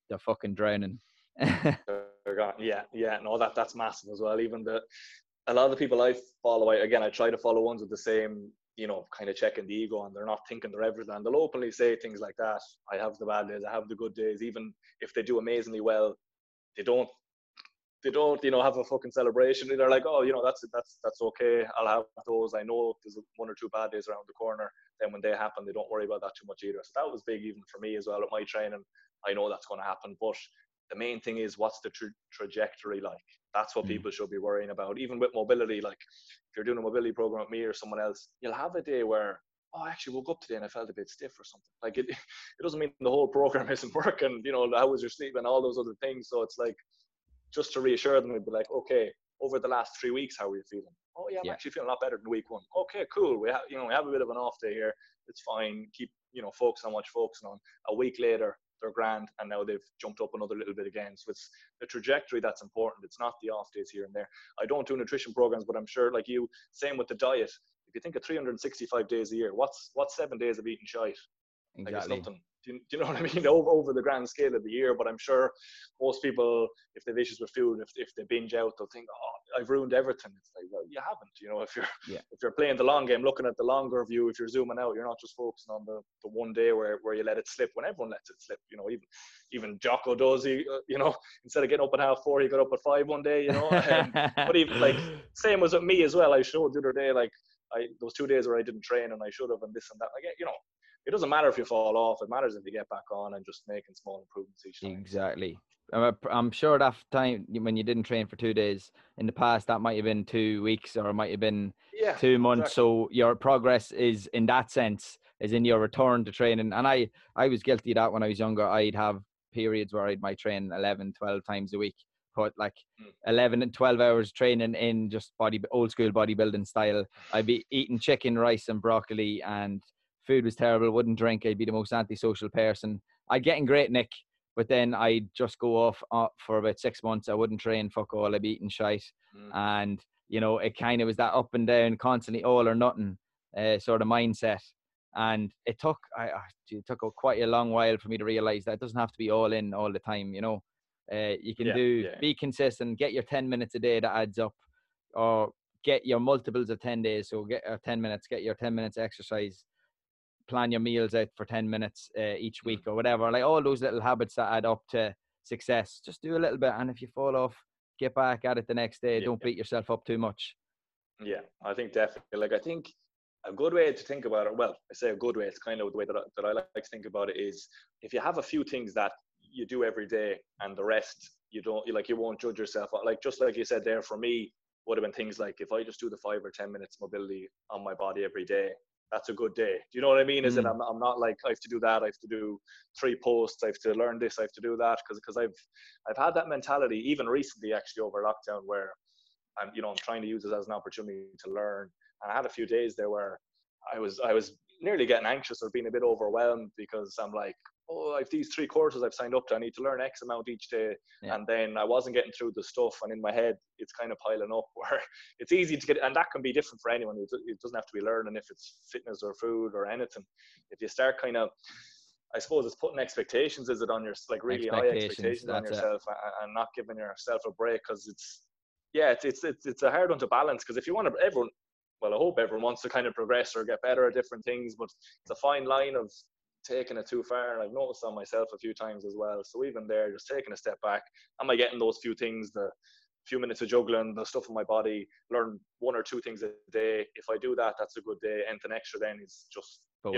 they're fucking drowning. they're gone. Yeah, yeah, no, that that's massive as well. Even the a lot of the people I follow, I, again, I try to follow ones with the same, you know, kind of checking the ego, and they're not thinking they're everything. They'll openly say things like that. I have the bad days, I have the good days. Even if they do amazingly well, they don't. They don't, you know, have a fucking celebration. They're like, oh, you know, that's that's that's okay. I'll have those. I know there's one or two bad days around the corner. Then when they happen, they don't worry about that too much either. So that was big even for me as well at my training. I know that's going to happen, but the main thing is what's the tra- trajectory like that's what Mm. people should be worrying about. Even with mobility like if you're doing a mobility program with me or someone else you'll have a day where oh I actually woke up today and i felt a bit stiff or something. Like it it doesn't mean the whole program isn't working you know how was your sleep and all those other things. So it's like just to reassure them and be like okay over the last three weeks how are you feeling? Oh yeah i'm Yeah. actually feeling a lot better than week one. Okay cool. We have you know we have a bit of an off day here. It's fine. Keep you know focus on what you're focusing on. A week later they're grand and now they've jumped up another little bit again. So it's the trajectory that's important. It's not the off days here and there. I don't do nutrition programs but i'm sure like you same with the diet. If you think of 365 days a year what's what's seven days of eating shite? Like it's exactly. nothing do you, do you know what i mean over, over the grand scale of the year but i'm sure most people if they've issues with food if, if they binge out they'll think oh i've ruined everything it's like well you haven't you know if you're Yeah. if you're playing the long game looking at the longer view if you're zooming out you're not just focusing on the, the one day where, where you let it slip when everyone lets it slip you know even even Jocko does he uh, you know instead of getting up at half four he got up at five one day you know um, but even, like, same was with me as well I showed the other day like I those two days where I didn't train and I should have and this and that like you know it doesn't matter if you fall off it matters if you get back on and just making small improvements each time Exactly. I'm, sure that time when you didn't train for two days in the past, that might have been two weeks or it might have been yeah two months. exactly. So your progress is in that sense is in your return to training. And I, I was guilty of that when I was younger. I'd have periods where I'd might train 11, 12 times a week, put like Mm. 11 and 12 hours training in just body, old school bodybuilding style. I'd be eating chicken, rice and broccoli and food was terrible. Wouldn't drink. I'd be the most antisocial person. I'd get in great nick, but then I'd just go off uh, for about six months. I wouldn't train, fuck all. I'd be eating shite Mm. and you know it kind of was that up and down constantly all or nothing uh, sort of mindset and it took I, it took a, quite a long while for me to realize that it doesn't have to be all in all the time you know uh, you can Yeah, do yeah. be consistent get your 10 minutes a day that adds up or get your multiples of 10 days so get uh, 10 minutes get your 10 minutes exercise plan your meals out for 10 minutes uh, each Mm. week or whatever like all those little habits that add up to success just do a little bit and if you fall off get back at it the next day Yeah. don't beat yourself up too much Yeah, I think definitely. Like, I think a good way to think about it, well, I say a good way, it's kind of the way that I, that I like to think about it is if you have a few things that you do every day and the rest you don't, you like, you won't judge yourself. Like, just like you said there, for me, would have been things like if I just do the five or 10 minutes mobility on my body every day, that's a good day. Do you know what I mean? Is it, Mm. I'm, I'm not like, I have to do that. I have to do three posts. I have to learn this. I have to do that. Cause, cause I've, I've had that mentality even recently actually over lockdown where I'm, you know, I'm trying to use it as an opportunity to learn. And I had a few days there where I was, I was nearly getting anxious or being a bit overwhelmed because I'm like, oh, I've these three courses I've signed up to. I need to learn X amount each day. Yeah. And then I wasn't getting through the stuff. And in my head, it's kind of piling up where it's easy to get, and that can be different for anyone. It doesn't have to be learning if it's fitness or food or anything. If you start kind of, I suppose it's putting expectations, is it on your, like really high expectations on yourself it. and not giving yourself a break because it's, yeah, it's, it's, it's, it's a hard one to balance because if you want to, everyone, well, I hope everyone wants to kind of progress or get better at different things, but it's a fine line of taking it too far. And I've noticed on myself a few times as well. So even there, just taking a step back, am I getting those few things, the few minutes of juggling, the stuff in my body, learn one or two things a day. If I do that, that's a good day. Anything extra then is just bonus.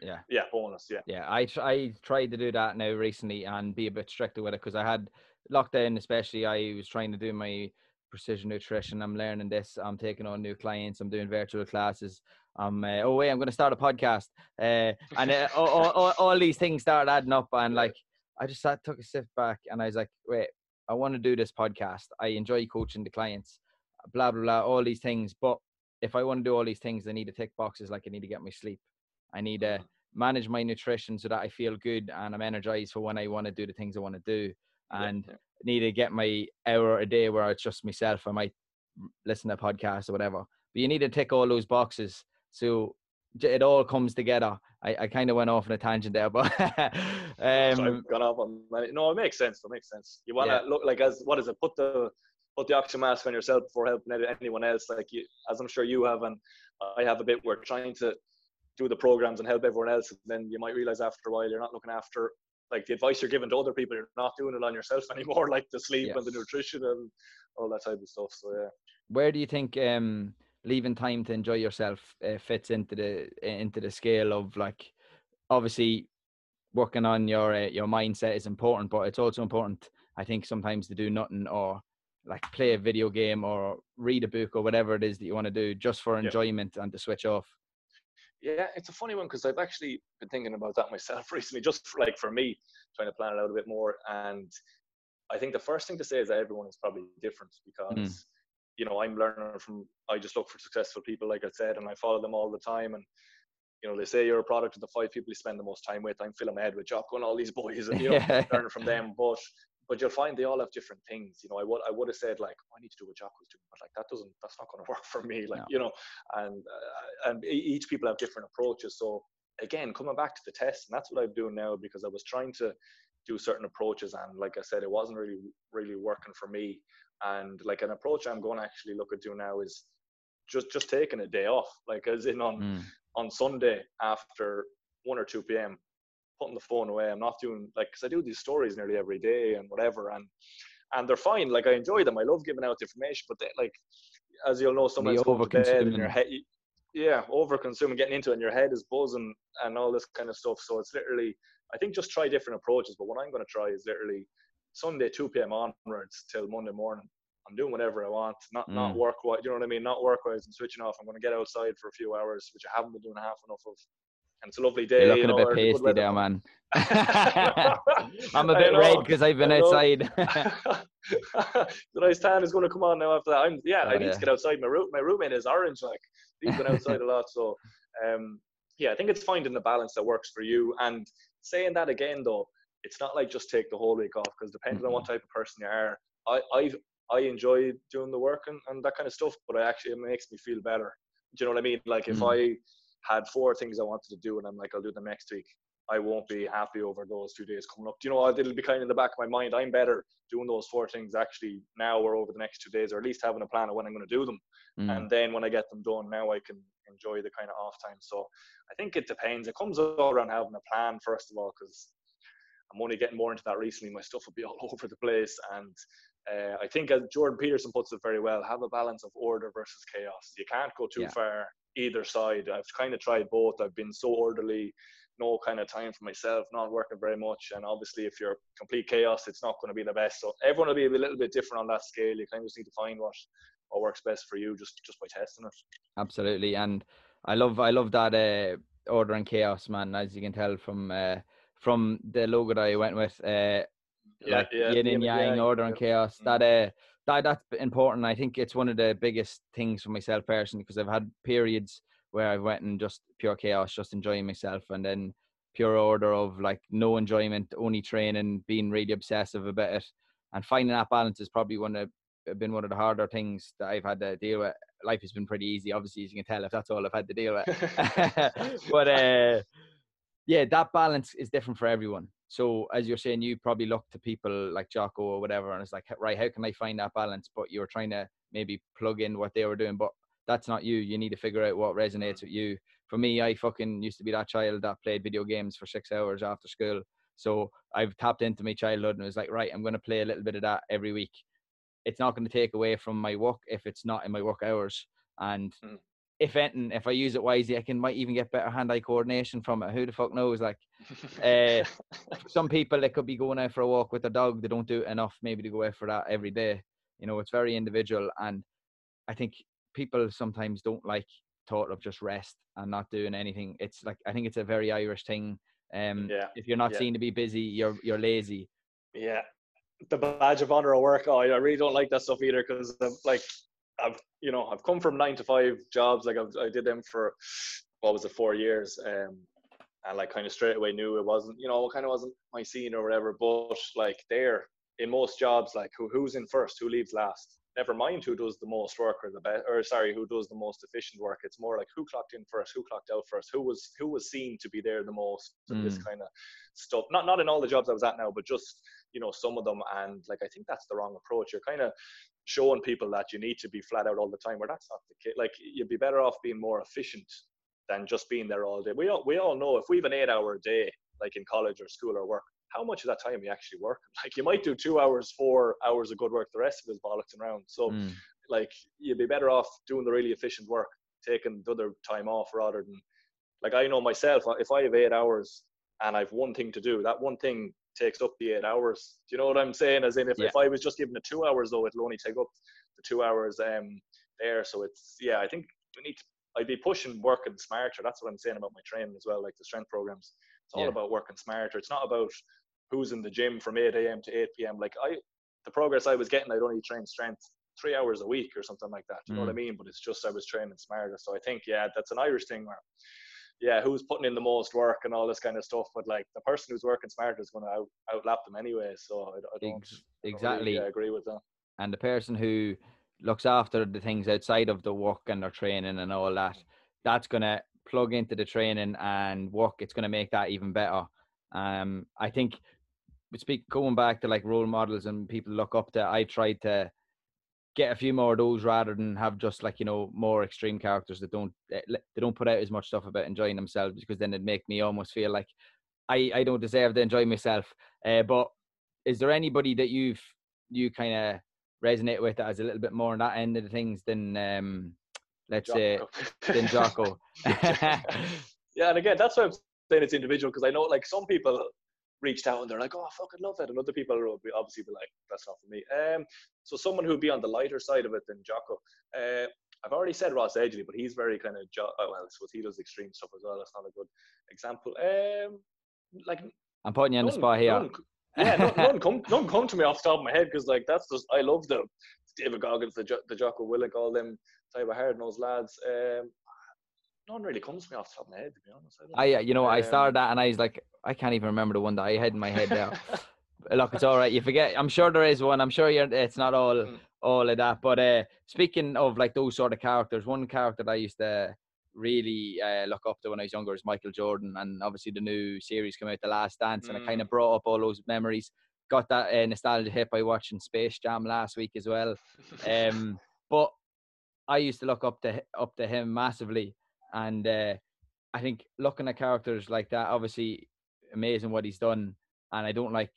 You know, yeah. Yeah, bonus. Yeah. Yeah, I I tried to do that now recently and be a bit stricter with it because I had lockdown, especially. I was trying to do my precision nutrition. I'm learning this. I'm taking on new clients. I'm doing virtual classes. I'm uh, oh wait, I'm going to start a podcast, uh, and uh, all, all, all, these things started adding up, and like I just sat, took a step back, and I was like, wait, I want to do this podcast. I enjoy coaching the clients, blah blah blah, all these things. But if I want to do all these things, I need to tick boxes. Like I need to get my sleep. I need to mm-hmm. manage my nutrition so that I feel good and I'm energized for when I want to do the things I want to do. And yeah, need to get my hour a day where it's just myself. I might listen to a podcast or whatever. But you need to tick all those boxes so it all comes together. I, I kind of went off on a tangent there, but um, gone off on no, it makes sense. It makes sense. You want to yeah. look like as what is it? Put the put the oxygen mask on yourself before helping anyone else. Like you, as I'm sure you have, and I have a bit. We're trying to do the programs and help everyone else, and then you might realize after a while you're not looking after like the advice you're giving to other people. You're not doing it on yourself anymore, like the sleep and the nutrition and all that type of stuff. So yeah. Where do you think? um leaving time to enjoy yourself uh, fits into the into the scale of like obviously working on your uh, your mindset is important but it's also important i think sometimes to do nothing or like play a video game or read a book or whatever it is that you want to do just for enjoyment yeah. and to switch off yeah it's a funny one because i've actually been thinking about that myself recently just for, like for me trying to plan it out a bit more and i think the first thing to say is that everyone is probably different mm. because mm you know, I'm learning from, I just look for successful people, like I said, and I follow them all the time. And, you know, they say you're a product of the five people you spend the most time with. I'm filling my head with Jocko and all these boys and, you know, learning from them. But, but you'll find they all have different things. You know, I would, I would have said like, oh, I need to do what Jocko's doing, but like, that doesn't, that's not going to work for me. Like, no. you know, and, uh, and each people have different approaches. So again, coming back to the test, and that's what I'm doing now because I was trying to do certain approaches. And like I said, it wasn't really, really working for me. And like an approach I'm going to actually look at doing now is just just taking a day off, like as in on mm. on Sunday after one or two p.m. Putting the phone away. I'm not doing like because I do these stories nearly every day and whatever, and and they're fine. Like I enjoy them. I love giving out information, but they, like as you'll know, sometimes to bed your head, yeah, over consuming, getting into it, and your head is buzzing and all this kind of stuff. So it's literally, I think, just try different approaches. But what I'm going to try is literally Sunday 2 p.m. onwards till Monday morning. I'm doing whatever I want, not mm. not work wise. You know what I mean? Not work wise. I'm switching off. I'm going to get outside for a few hours, which I haven't been doing half enough of. And it's a lovely day. You're looking you know, a bit pasty there, man. I'm a bit red because I've been outside. the nice tan is going to come on now after that. I'm yeah, oh, I need yeah. to get outside. My room, my roommate is orange. Like he's been outside a lot, so um, yeah, I think it's finding the balance that works for you. And saying that again, though, it's not like just take the whole week off because depending mm-hmm. on what type of person you are, I i I enjoy doing the work and, and that kind of stuff, but I actually it makes me feel better. Do you know what I mean? Like if mm-hmm. I had four things I wanted to do and I'm like I'll do them next week, I won't be happy over those two days coming up. Do you know what? It'll be kind of in the back of my mind. I'm better doing those four things actually now or over the next two days, or at least having a plan of when I'm going to do them. Mm. And then when I get them done, now I can enjoy the kind of off time. So I think it depends. It comes all around having a plan first of all, because I'm only getting more into that recently. My stuff will be all over the place. And uh, I think as Jordan Peterson puts it very well, have a balance of order versus chaos. You can't go too yeah. far either side. I've kind of tried both. I've been so orderly, no kind of time for myself, not working very much. And obviously, if you're complete chaos, it's not going to be the best. So everyone will be a little bit different on that scale. You kind of just need to find what what works best for you, just just by testing it. Absolutely, and I love I love that uh, order and chaos, man. As you can tell from. Uh, from the logo that I went with, uh, yeah, like yeah, yin and yang, yeah, order and chaos. Mm. That uh, that that's important. I think it's one of the biggest things for myself personally because I've had periods where I went and just pure chaos, just enjoying myself, and then pure order of like no enjoyment, only training, being really obsessive about it, and finding that balance is probably one of been one of the harder things that I've had to deal with. Life has been pretty easy, obviously, as you can tell, if that's all I've had to deal with. but uh, yeah, that balance is different for everyone. So as you're saying, you probably look to people like Jocko or whatever, and it's like, right, how can I find that balance? But you're trying to maybe plug in what they were doing, but that's not you. You need to figure out what resonates with you. For me, I fucking used to be that child that played video games for six hours after school. So I've tapped into my childhood and was like, right, I'm going to play a little bit of that every week. It's not going to take away from my work if it's not in my work hours. And mm. If anything, if I use it wisely, I can might even get better hand-eye coordination from it. Who the fuck knows? Like, uh, some people they could be going out for a walk with their dog. They don't do it enough. Maybe to go out for that every day. You know, it's very individual, and I think people sometimes don't like thought of just rest and not doing anything. It's like I think it's a very Irish thing. Um, yeah. If you're not yeah. seen to be busy, you're you're lazy. Yeah, the badge of honor at work. Oh, I really don't like that stuff either because like I've you know I've come from nine to five jobs. Like I've, I did them for what was it four years. Um, and like kind of straight away knew it wasn't you know kind of wasn't my scene or whatever. But like there in most jobs, like who who's in first, who leaves last never mind who does the most work or the best or sorry who does the most efficient work. It's more like who clocked in first who clocked out first who was who was seen to be there the most mm. this kind of stuff. Not not in all the jobs i was at now but just you know some of them. And like i think that's the wrong approach. You're kind of showing people that you need to be flat out all the time where that's not the case like you'd be better off being more efficient than just being there all day. We all we all know if we have an eight hour day like in college or school or work how much of that time you actually work. Like you might do two hours, four hours of good work, the rest of it is bollocks around. So mm. like you'd be better off doing the really efficient work, taking the other time off rather than like I know myself, if I have eight hours and I've one thing to do, that one thing takes up the eight hours. Do you know what I'm saying? As in if, yeah. if I was just given the two hours though, it'll only take up the two hours um there. So it's yeah, I think we need to I'd be pushing working smarter. That's what I'm saying about my training as well, like the strength programs. It's all yeah. about working smarter. It's not about who's in the gym from 8 a.m. to 8 p.m. Like I, the progress I was getting, I'd only train strength three hours a week or something like that. You mm. know what I mm. mean? But it's just I was training smarter. So I think yeah, that's an Irish thing where yeah, who's putting in the most work and all this kind of stuff. But like the person who's working smarter is going to out, outlap them anyway. So I, I don't exactly I really, agree with that. And the person who looks after the things outside of the work and their training and all that, that's going to plug into the training and work. It's going to make that even better. Um, I think speak going back to like role models and people look up to, I tried to get a few more of those rather than have just like you know more extreme characters that don't eh, they don't put out as much stuff about enjoying themselves because then it'd make me almost feel like I I don't deserve to enjoy myself. Uh, but is there anybody that you've you kind of resonate with that has a little bit more on that end of the things than um let's Jocko. say than Jocko? yeah, and again, that's why I'm saying it's individual because I know like some people reached out and they're like, oh, I fucking love it. And other people will be obviously be like, that's not for me. Um, so someone who'd be on the lighter side of it than Jocko. Uh, I've already said Ross Edgley, but he's very kind of, jo- oh, well, I suppose he does extreme stuff as well. That's not a good example. Um, like, I'm putting you on the spot here. None, yeah, none, none, come, none come to me off the top of my head because, like, that's just, I love the David Goggins, the, the Jocko Willink, all them type of hard nosed lads. Um, none really comes to me off the top of my head, to be honest. I, I you know, um, I started that and I was like, I can't even remember the one that I had in my head now. Look, it's all right. You forget. I'm sure there is one. I'm sure you're. It's not all mm. all of that. But uh, speaking of like those sort of characters, one character that I used to really uh, look up to when I was younger is Michael Jordan, and obviously the new series came out, The Last Dance, mm. and it kind of brought up all those memories. Got that uh, nostalgia hit by watching Space Jam last week as well. Um, but I used to look up to up to him massively, and uh, I think looking at characters like that, obviously amazing what he's done. And I don't like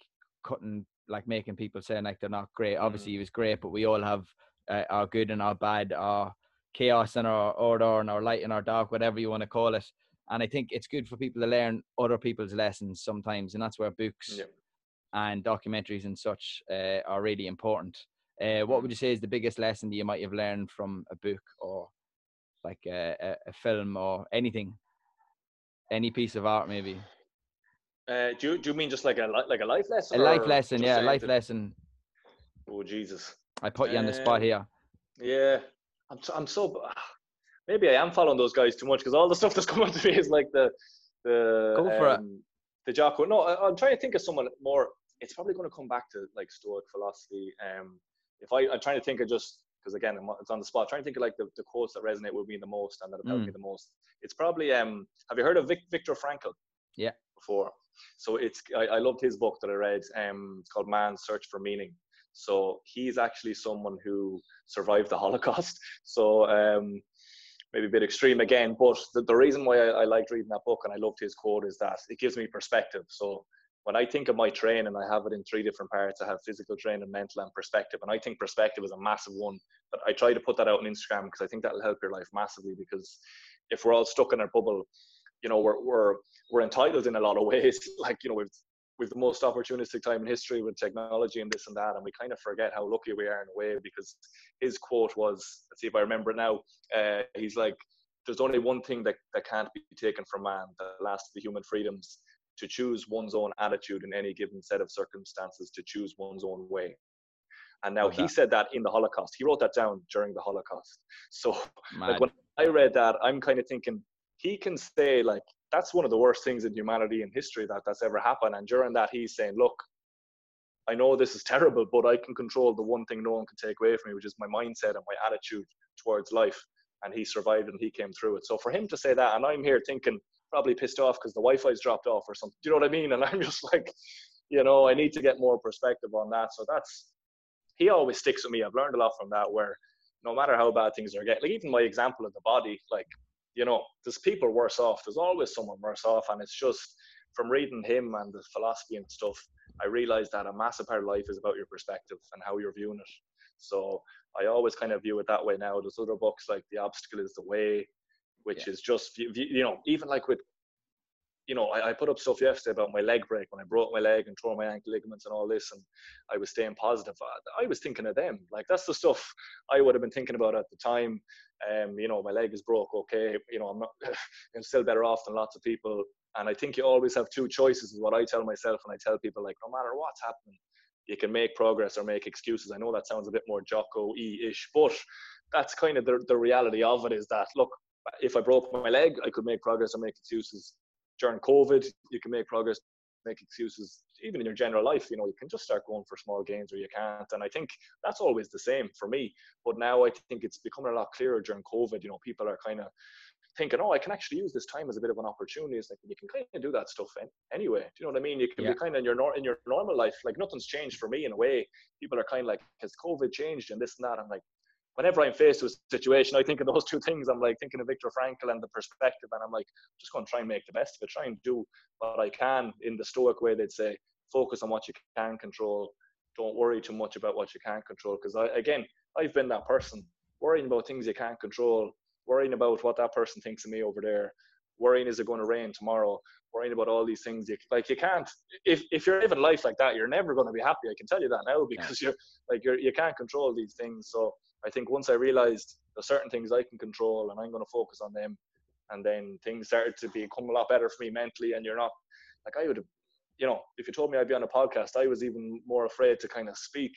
cutting, like making people say like they're not great. Obviously, mm. he was great, but we all have uh, our good and our bad, our chaos and our order and our light and our dark, whatever you want to call it. And I think it's good for people to learn other people's lessons sometimes, and that's where books and documentaries and such uh, are really important. Uh, what would mm. you say is the biggest lesson that you might have learned from a book or like a, a, film or anything, any piece of art maybe? Uh, do you do you mean just like a like a life lesson? A life lesson, yeah, a life lesson. Oh Jesus! I put you on the spot Um, here. Yeah, I'm so, I'm so maybe I am following those guys too much because all the stuff that's coming to me is like the the Go for it. um, the Jocko. No, I, I'm trying to think of someone more. It's probably going to come back to like Stoic philosophy. Um, if I I'm trying to think of just because again it's on the spot. trying to think of like the, the quotes that resonate with me the most and that have helped Mm. me the most. It's probably um. Have you heard of Vic, Viktor Frankl? Yeah. Before, so it's I, I loved his book that I read. Um, it's called Man's Search for Meaning. So he's actually someone who survived the Holocaust. So um, maybe a bit extreme again, but the, the reason why I, I liked reading that book and I loved his quote is that it gives me perspective. So when I think of my training, I have it in three different parts. I have physical training, mental, and perspective. And I think perspective is a massive one. But I try to put that out on Instagram because I think that'll help your life massively. Because if we're all stuck in our bubble, you know, we're we're we're entitled in a lot of ways. Like you know, we've we've the most opportunistic time in history with technology and this and that, and we kind of forget how lucky we are in a way. Because his quote was, let's see if I remember now. Uh, he's like, "There's only one thing that that can't be taken from man, the last of the human freedoms." To choose one's own attitude in any given set of circumstances, to choose one's own way. And now Love he said that in the Holocaust. He wrote that down during the Holocaust. So like when I read that, I'm kind of thinking he can say like that's one of the worst things in humanity in history that that's ever happened. And during that, he's saying, look, I know this is terrible, but I can control the one thing no one can take away from me, which is my mindset and my attitude towards life. And he survived and he came through it. So for him to say that, and I'm here thinking probably pissed off because the Wi-Fi's dropped off or something. Do you know what I mean? And I'm just like, you know, I need to get more perspective on that. So that's he always sticks with me. I've learned a lot from that. Where no matter how bad things are getting, like even my example of the body, like you know, there's people worse off. There's always someone worse off, and it's just from reading him and the philosophy and stuff. I realized that a massive part of life is about your perspective and how you're viewing it. So I always kind of view it that way now. There's other books like The Obstacle is the Way, which is just you know even like with you know, I, I put up stuff yesterday about my leg break when I broke my leg and tore my ankle ligaments and all this, and I was staying positive. I, I was thinking of them. Like that's the stuff I would have been thinking about at the time. Um, you know, my leg is broke. Okay, you know, I'm not. I'm still better off than lots of people. And I think you always have two choices. Is what I tell myself, and I tell people like, no matter what's happening, you can make progress or make excuses. I know that sounds a bit more Jocko e ish but that's kind of the the reality of it. Is that look, if I broke my leg, I could make progress or make excuses during COVID, you can make progress, make excuses, even in your general life. You know, you can just start going for small gains or you can't. And I think that's always the same for me. But now I think it's becoming a lot clearer during COVID. You know, people are kind of thinking, oh, I can actually use this time as a bit of an opportunity. It's like you can kind of do that stuff anyway. Do you know what I mean? You can Yeah. be kind of in your nor- in your normal life, like nothing's changed for me in a way. People are kind of like, has COVID changed and this and that? I'm like, whenever I'm faced with a situation, I think of those two things. I'm like thinking of Viktor Frankl and the perspective, and I'm like, just going to try and make the best of it. Try and do what I can in the Stoic way. They'd say, focus on what you can control. Don't worry too much about what you can't control. Because I, again, I've been that person worrying about things you can't control, worrying about what that person thinks of me over there, worrying is it going to rain tomorrow, worrying about all these things. You, like you can't. If if you're living life like that, you're never going to be happy. I can tell you that now because you're like you're you can't control these things. So I think once I realized there's certain things I can control and I'm going to focus on them, and then things started to become a lot better for me mentally. And you're not like I would have, you know, if you told me I'd be on a podcast, I was even more afraid to kind of speak.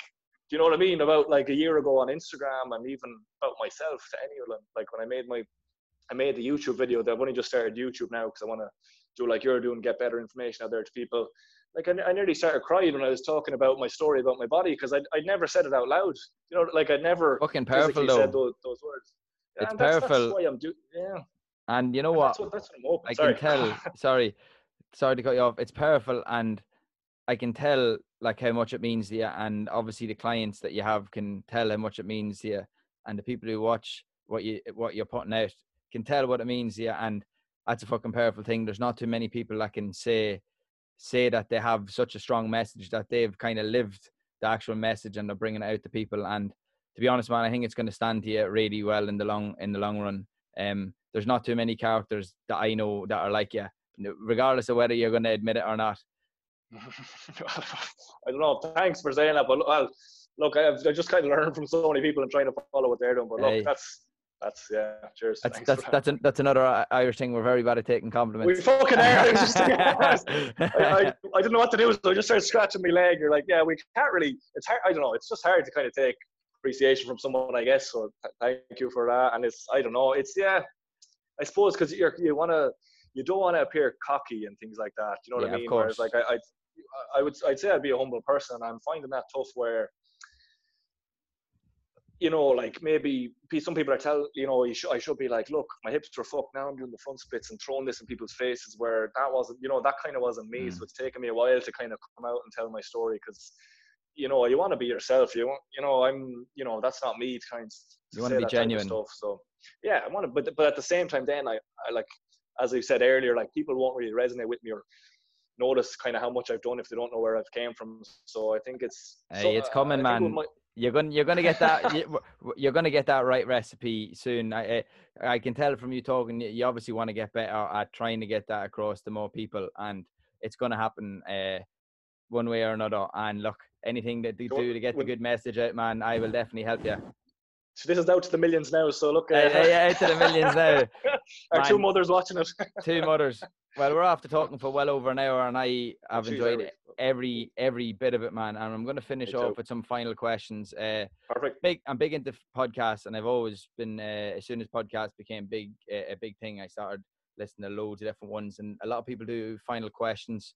Do you know what I mean? About like a year ago on Instagram and even about myself to anyone. Like when I made my, I made the YouTube video. that I've only just started YouTube now because I want to do like you're doing, get better information out there to people like I, I nearly started crying when I was talking about my story about my body because I I never said it out loud. You know, like I never Fucking powerful said though. those, those words. It's and that's, powerful. That's why I'm doing. Yeah, And you know and what? That's what, that's what I'm hoping. I Sorry. can tell. sorry, sorry to cut you off. It's powerful, and I can tell like how much it means to you. And obviously, the clients that you have can tell how much it means to you, and the people who watch what you what you're putting out can tell what it means to you. And that's a fucking powerful thing. There's not too many people that can say say that they have such a strong message that they've kind of lived the actual message and they're bringing it out to people. And to be honest, man, I think it's going to stand to you really well in the long in the long run. Um, there's not too many characters that I know that are like you, regardless of whether you're going to admit it or not. I don't know. Thanks for saying that, but well, look, I've I just kind of learned from so many people and trying to follow what they're doing. But look, Hey. that's that's yeah. Cheers. That's Thanks that's that's an, that's another uh, Irish thing. We're very bad at taking compliments. We fucking are. I, just, I, I, I didn't know what to do, so I just started scratching my leg. You're like, yeah, we can't really. It's hard. I don't know. It's just hard to kind of take appreciation from someone, I guess. So th- thank you for that. And it's I don't know, it's yeah, I suppose because you you want to you don't want to appear cocky and things like that. You know what Yeah, I of mean? course. Whereas like I, I I would I'd say I'd be a humble person. I'm finding that tough where you know, like maybe some people are tell you know, you should, I should be like, look, my hips are fucked now. I'm doing the front splits and throwing this in people's faces. Where that wasn't, you know, that kind of wasn't me. Mm. So it's taken me a while to kind of come out and tell my story because, you know, you want to be yourself. You want, you know, I'm, you know, that's not me. To kind of You be that type of genuine. Stuff. So yeah, I want to, but but at the same time, then I, I like, as I said earlier, like people won't really resonate with me or notice kind of how much I've done if they don't know where I've came from. So I think it's Hey, so, it's coming, I man. You're gonna you're gonna get that you- w- you're gonna get that right recipe soon. I I, I can tell from you talking. You you obviously want to get better at trying to get that across to more people, and it's gonna happen uh, one way or another. And look, anything that they Go- do to get the good message out, man, I will definitely help you. So this is out to the millions now. So look, uh, Hey, hey, hey, to the millions now. our two mothers watching it. Two mothers. Well, we're after talking for well over an hour, and I have She's enjoyed every every bit of it, man. And I'm going to finish off with some final questions. Uh, Perfect. big I'm big into podcasts and I've always been uh, as soon as podcasts became big uh, a big thing I started listening to loads of different ones and a lot of people do final questions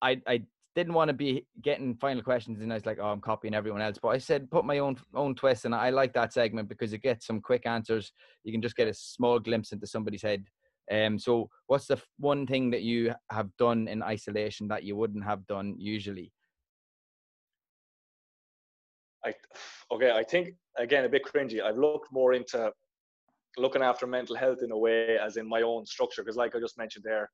I I didn't want to be getting final questions and I was like oh I'm copying everyone else but I said put my own own twist and I like that segment because it gets some quick answers you can just get a small glimpse into somebody's head um so what's the one thing that you have done in isolation that you wouldn't have done usually I okay. I think again a bit cringy. I've looked more into looking after mental health in a way as in my own structure because, like I just mentioned there,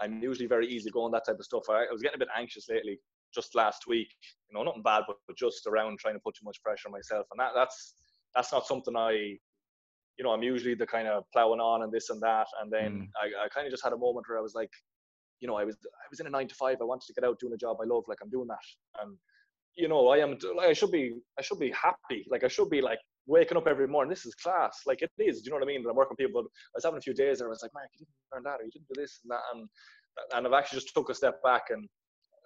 I'm usually very easy going that type of stuff. I, I was getting a bit anxious lately, just last week. You know, nothing bad, but, but just around trying to put too much pressure on myself, and that that's that's not something I. You know, I'm usually the kind of plowing on and this and that, and then Mm. I, I kind of just had a moment where I was like, you know, I was I was in a nine to five. I wanted to get out doing a job I love, like I'm doing that, and you know, I am like I should be I should be happy. Like I should be like waking up every morning. This is class. Like it is. Do you know what I mean? But I'm working with people. I was having a few days where I was like, Mark, you didn't learn that, or you didn't do this and that, and and I've actually just took a step back and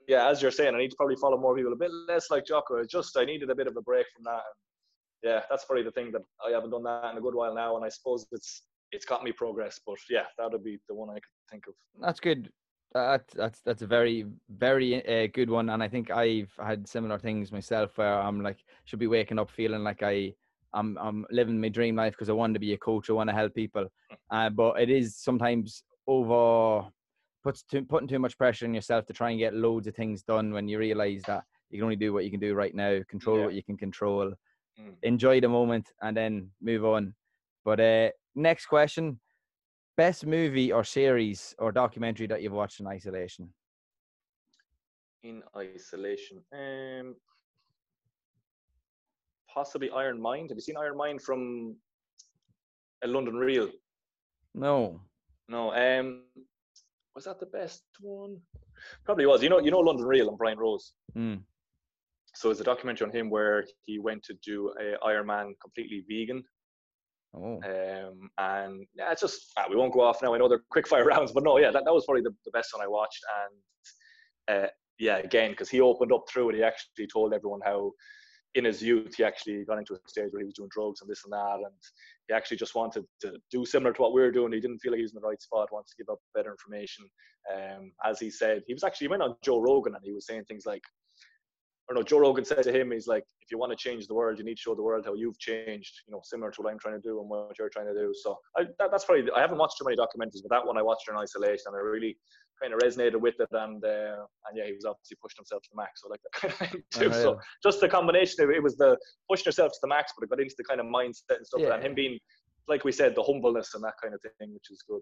yeah, as you're saying, I need to probably follow more people a bit less like Jocko. Just I needed a bit of a break from that. And yeah, that's probably the thing that I haven't done that in a good while now, and I suppose it's it's got me progress. But yeah, that would be the one I could think of. That's good. That's that's that's a very very uh, good one, and I think I've had similar things myself where I'm like should be waking up feeling like I I'm I'm living my dream life because I want to be a coach. I want to help people, uh, but it is sometimes over puts too, putting too much pressure on yourself to try and get loads of things done when you realize that you can only do what you can do right now, control Yeah. what you can control, Mm. enjoy the moment, and then move on. But uh, next question: best movie or series or documentary that you've watched in isolation? in isolation. Um, possibly Iron Mind. Have you seen Iron Mind from a London Real? No. No. Um, was that the best one? Probably was. You know, you know London Real and Brian Rose. Mm. So it's a documentary on him where he went to do a Iron Man completely vegan. Oh. Um, and yeah, it's just ah, we won't go off now. I know they're quick fire rounds, but no, yeah, that, that was probably the, the best one I watched. And uh, yeah, again, because he opened up through it, he actually told everyone how in his youth he actually got into a stage where he was doing drugs and this and that, and he actually just wanted to do similar to what we were doing. He didn't feel like he was in the right spot, wants to give up better information. Um, as he said, he was actually he went on Joe Rogan and he was saying things like, or no, Joe Rogan said to him, he's like, if you want to change the world, you need to show the world how you've changed, you know, similar to what I'm trying to do and what you're trying to do. So I, that, that's probably, I haven't watched too many documentaries, but that one I watched in isolation and I really kind of resonated with it. And, uh, and yeah, he was obviously pushed himself to the max. So like that kind of thing too. So just the combination of it was the pushing yourself to the max, but it got into the kind of mindset and stuff. Yeah. And him being, like we said, the humbleness and that kind of thing, which is good.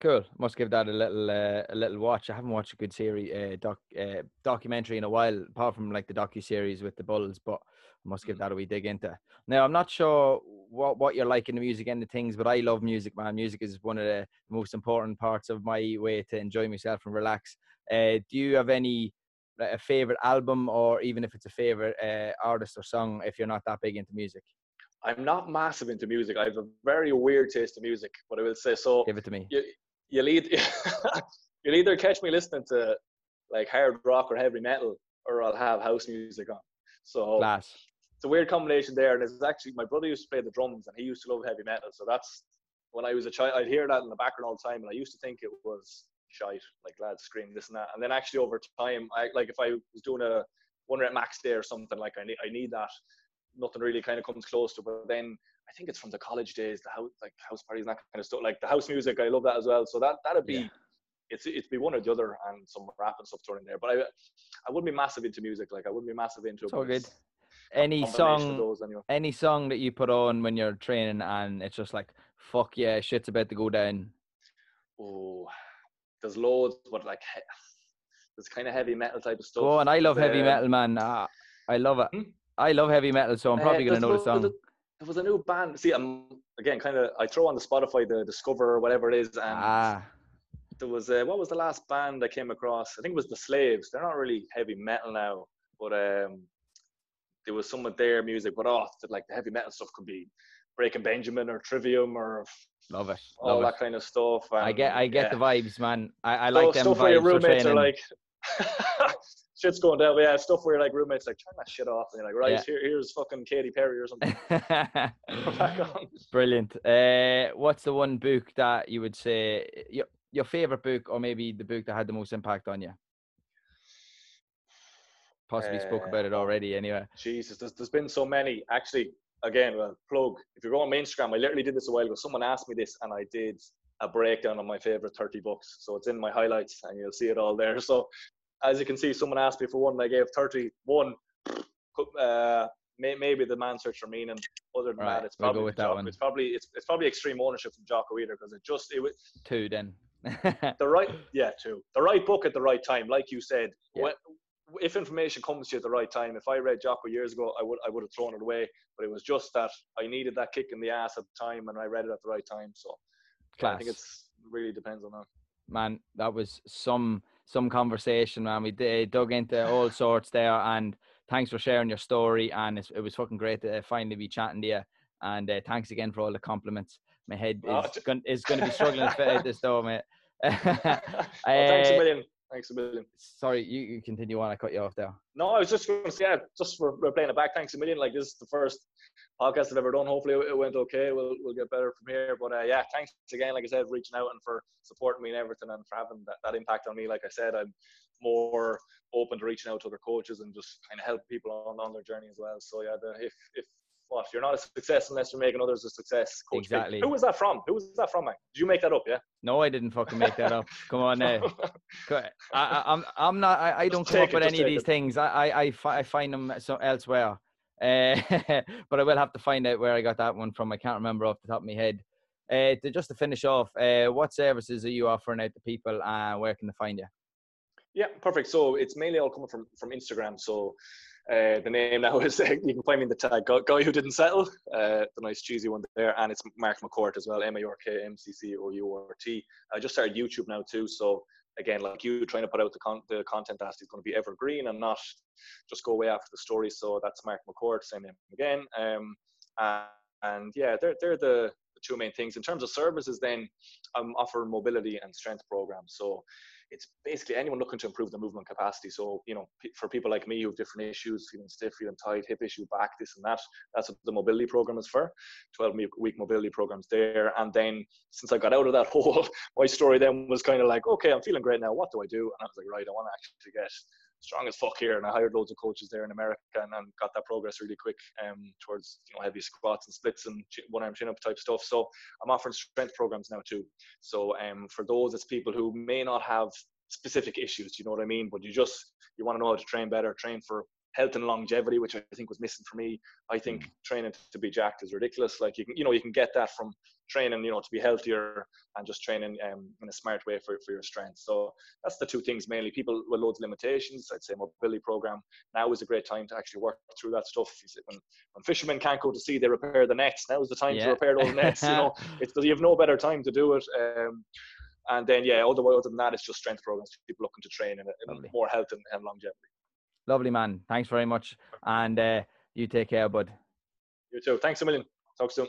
Cool. Must give that a little uh, a little watch. I haven't watched a good series uh, doc uh, documentary in a while, apart from like the docu series with the Bulls. But I must give Mhm. that a wee dig into. Now I'm not sure what what you're like in the music and the things, but I love music, man. Music is one of the most important parts of my way to enjoy myself and relax. Uh, do you have any like, a favorite album, or even if it's a favorite uh, artist or song, if you're not that big into music? I'm not massive into music. I have a very weird taste in music, but I will say so. Give it to me. you, you'll, either, you'll either catch me listening to like hard rock or heavy metal, or I'll have house music on. So Class. A weird combination there. And it's actually my brother used to play the drums, and he used to love heavy metal. So that's when I was a child. I'd hear that in the background all the time, and I used to think it was shite, like lads screaming this and that. And then actually over time, I like if I was doing a one at max day or something, like I need I need that. Nothing really kind of comes close to. But then I think it's from the college days, the house like house parties and that kind of stuff. Like the house music, I love that as well. So that that'd be. Yeah. It's it's be one or the other and some rap and stuff thrown in there. But I I wouldn't be massive into music. Like I wouldn't be massive into. So good. Any song, those, anyway. any song that you put on when you're training and it's just like fuck yeah, shit's about to go down. Oh, there's loads, but like there's kind of heavy metal type of stuff. Oh, and I love heavy um, metal, man. Uh, I love it. Hmm? I love heavy metal, so I'm probably uh, gonna know the song. There was a new band. See, I'm again kind of. I throw on the Spotify the Discover or whatever it is, and ah. there was a, what was the last band I came across? I think it was the Slaves. They're not really heavy metal now, but um, there was some of their music. But oh, like the heavy metal stuff could be Breaking Benjamin or Trivium or love it, all love that it. kind of stuff. And, I get, I get yeah. the vibes, man. I, I like them stuff vibes where your roommates are like, shit's going down. But yeah, stuff where like roommates like turn that shit off, and you're like, right, yeah. here, here's fucking Katy Perry or something. Brilliant. Uh, what's the one book that you would say your your favorite book, or maybe the book that had the most impact on you? Possibly uh, spoke about it uh, already, anyway. Jesus, there's, there's been so many. Actually, again, well, plug. If you're going on my Instagram, I literally did this a while ago. Someone asked me this, and I did a breakdown of my favorite 30 books. So it's in my highlights, and you'll see it all there. So as you can see, someone asked me for one, and I gave 31. Uh, maybe the man search for meaning. Other than right, that, it's probably we'll Jocko, it's probably it's, it's probably extreme ownership from Jocko either because it just it was two then. the right yeah two the right book at the right time, like you said. Yeah. When, if information comes to you at the right time, if I read Jocko years ago, I would I would have thrown it away. But it was just that I needed that kick in the ass at the time, and I read it at the right time. So Class. I think it's really depends on that. Man, that was some some conversation, man. We did, eh, dug into all sorts there, and thanks for sharing your story. And it was fucking great to eh, finally be chatting to you. And uh, thanks again for all the compliments. My head oh, is, oh, going, is going to be struggling to fit this door, mate. well, thanks a million. Thanks a million. Sorry, you, you continue on. I cut you off there. No, I was just going to say, yeah, just for playing it back. Thanks a million. Like this is the first podcast I've ever done. Hopefully it went okay. We'll we'll get better from here. But uh, yeah, thanks again. Like I said, reaching out and for supporting me and everything, and for having that, that impact on me. Like I said, I'm more open to reaching out to other coaches and just kind of help people on, on their journey as well. So yeah, the, if if what you're not a success unless you're making others a success. Coach exactly. Who was that from? Who was that from, man? Did you make that up? Yeah. No, I didn't fucking make that up. Come on now. I, am I'm, I'm not. I, I don't come up with any of these it. things. I, I, I, I find them so elsewhere. Uh, but I will have to find out where I got that one from. I can't remember off the top of my head. Uh, to just to finish off, uh, what services are you offering out to people, and where can they find you? Yeah, perfect. So it's mainly all coming from from Instagram. So uh, the name now is you can find me in the tag. Guy who didn't settle uh, the nice cheesy one there and it's mark mccourt as well m-a-r-k-m-c-c-o-u-r-t i just started youtube now too so again like you trying to put out the, con- the content that is going to be evergreen and not just go away after the story so that's mark mccourt same name again um, and, and yeah they're, they're the the two main things. In terms of services then i'm offering mobility and strength programs so it's basically anyone looking to improve their movement capacity. So, you know, for people like me who have different issues, feeling stiff, feeling tight, hip issue, back, this and that, that's what the mobility program is for. 12 week mobility programs there. And then since I got out of that hole, my story then was kind of like, okay, I'm feeling great now. What do I do? And I was like, right, I want to actually get strong as fuck here. And I hired loads of coaches there in America and, and got that progress really quick um, towards you know heavy squats and splits and one arm chin up type stuff. So I'm offering strength programs now too. So um, for those, it's people who may not have specific issues. You know what I mean? But you just you want to know how to train better, train for health and longevity, which I think was missing for me. I think mm. training to be jacked is ridiculous. Like you can, you know, you can get that from training, you know, to be healthier and just training um, in a smart way for, for your strength. So that's the two things mainly. People with loads of limitations, I'd say mobility program. Now is a great time to actually work through that stuff. When, when fishermen can't go to sea, they repair the nets. Now is the time yeah. to repair those nets. You know, it's you have no better time to do it. Um, and then yeah, other other than that, it's just strength programs. People looking to train in, more health and, and longevity. Lovely man. Thanks very much. And uh, you take care, bud. You too. Thanks a million. Talk soon.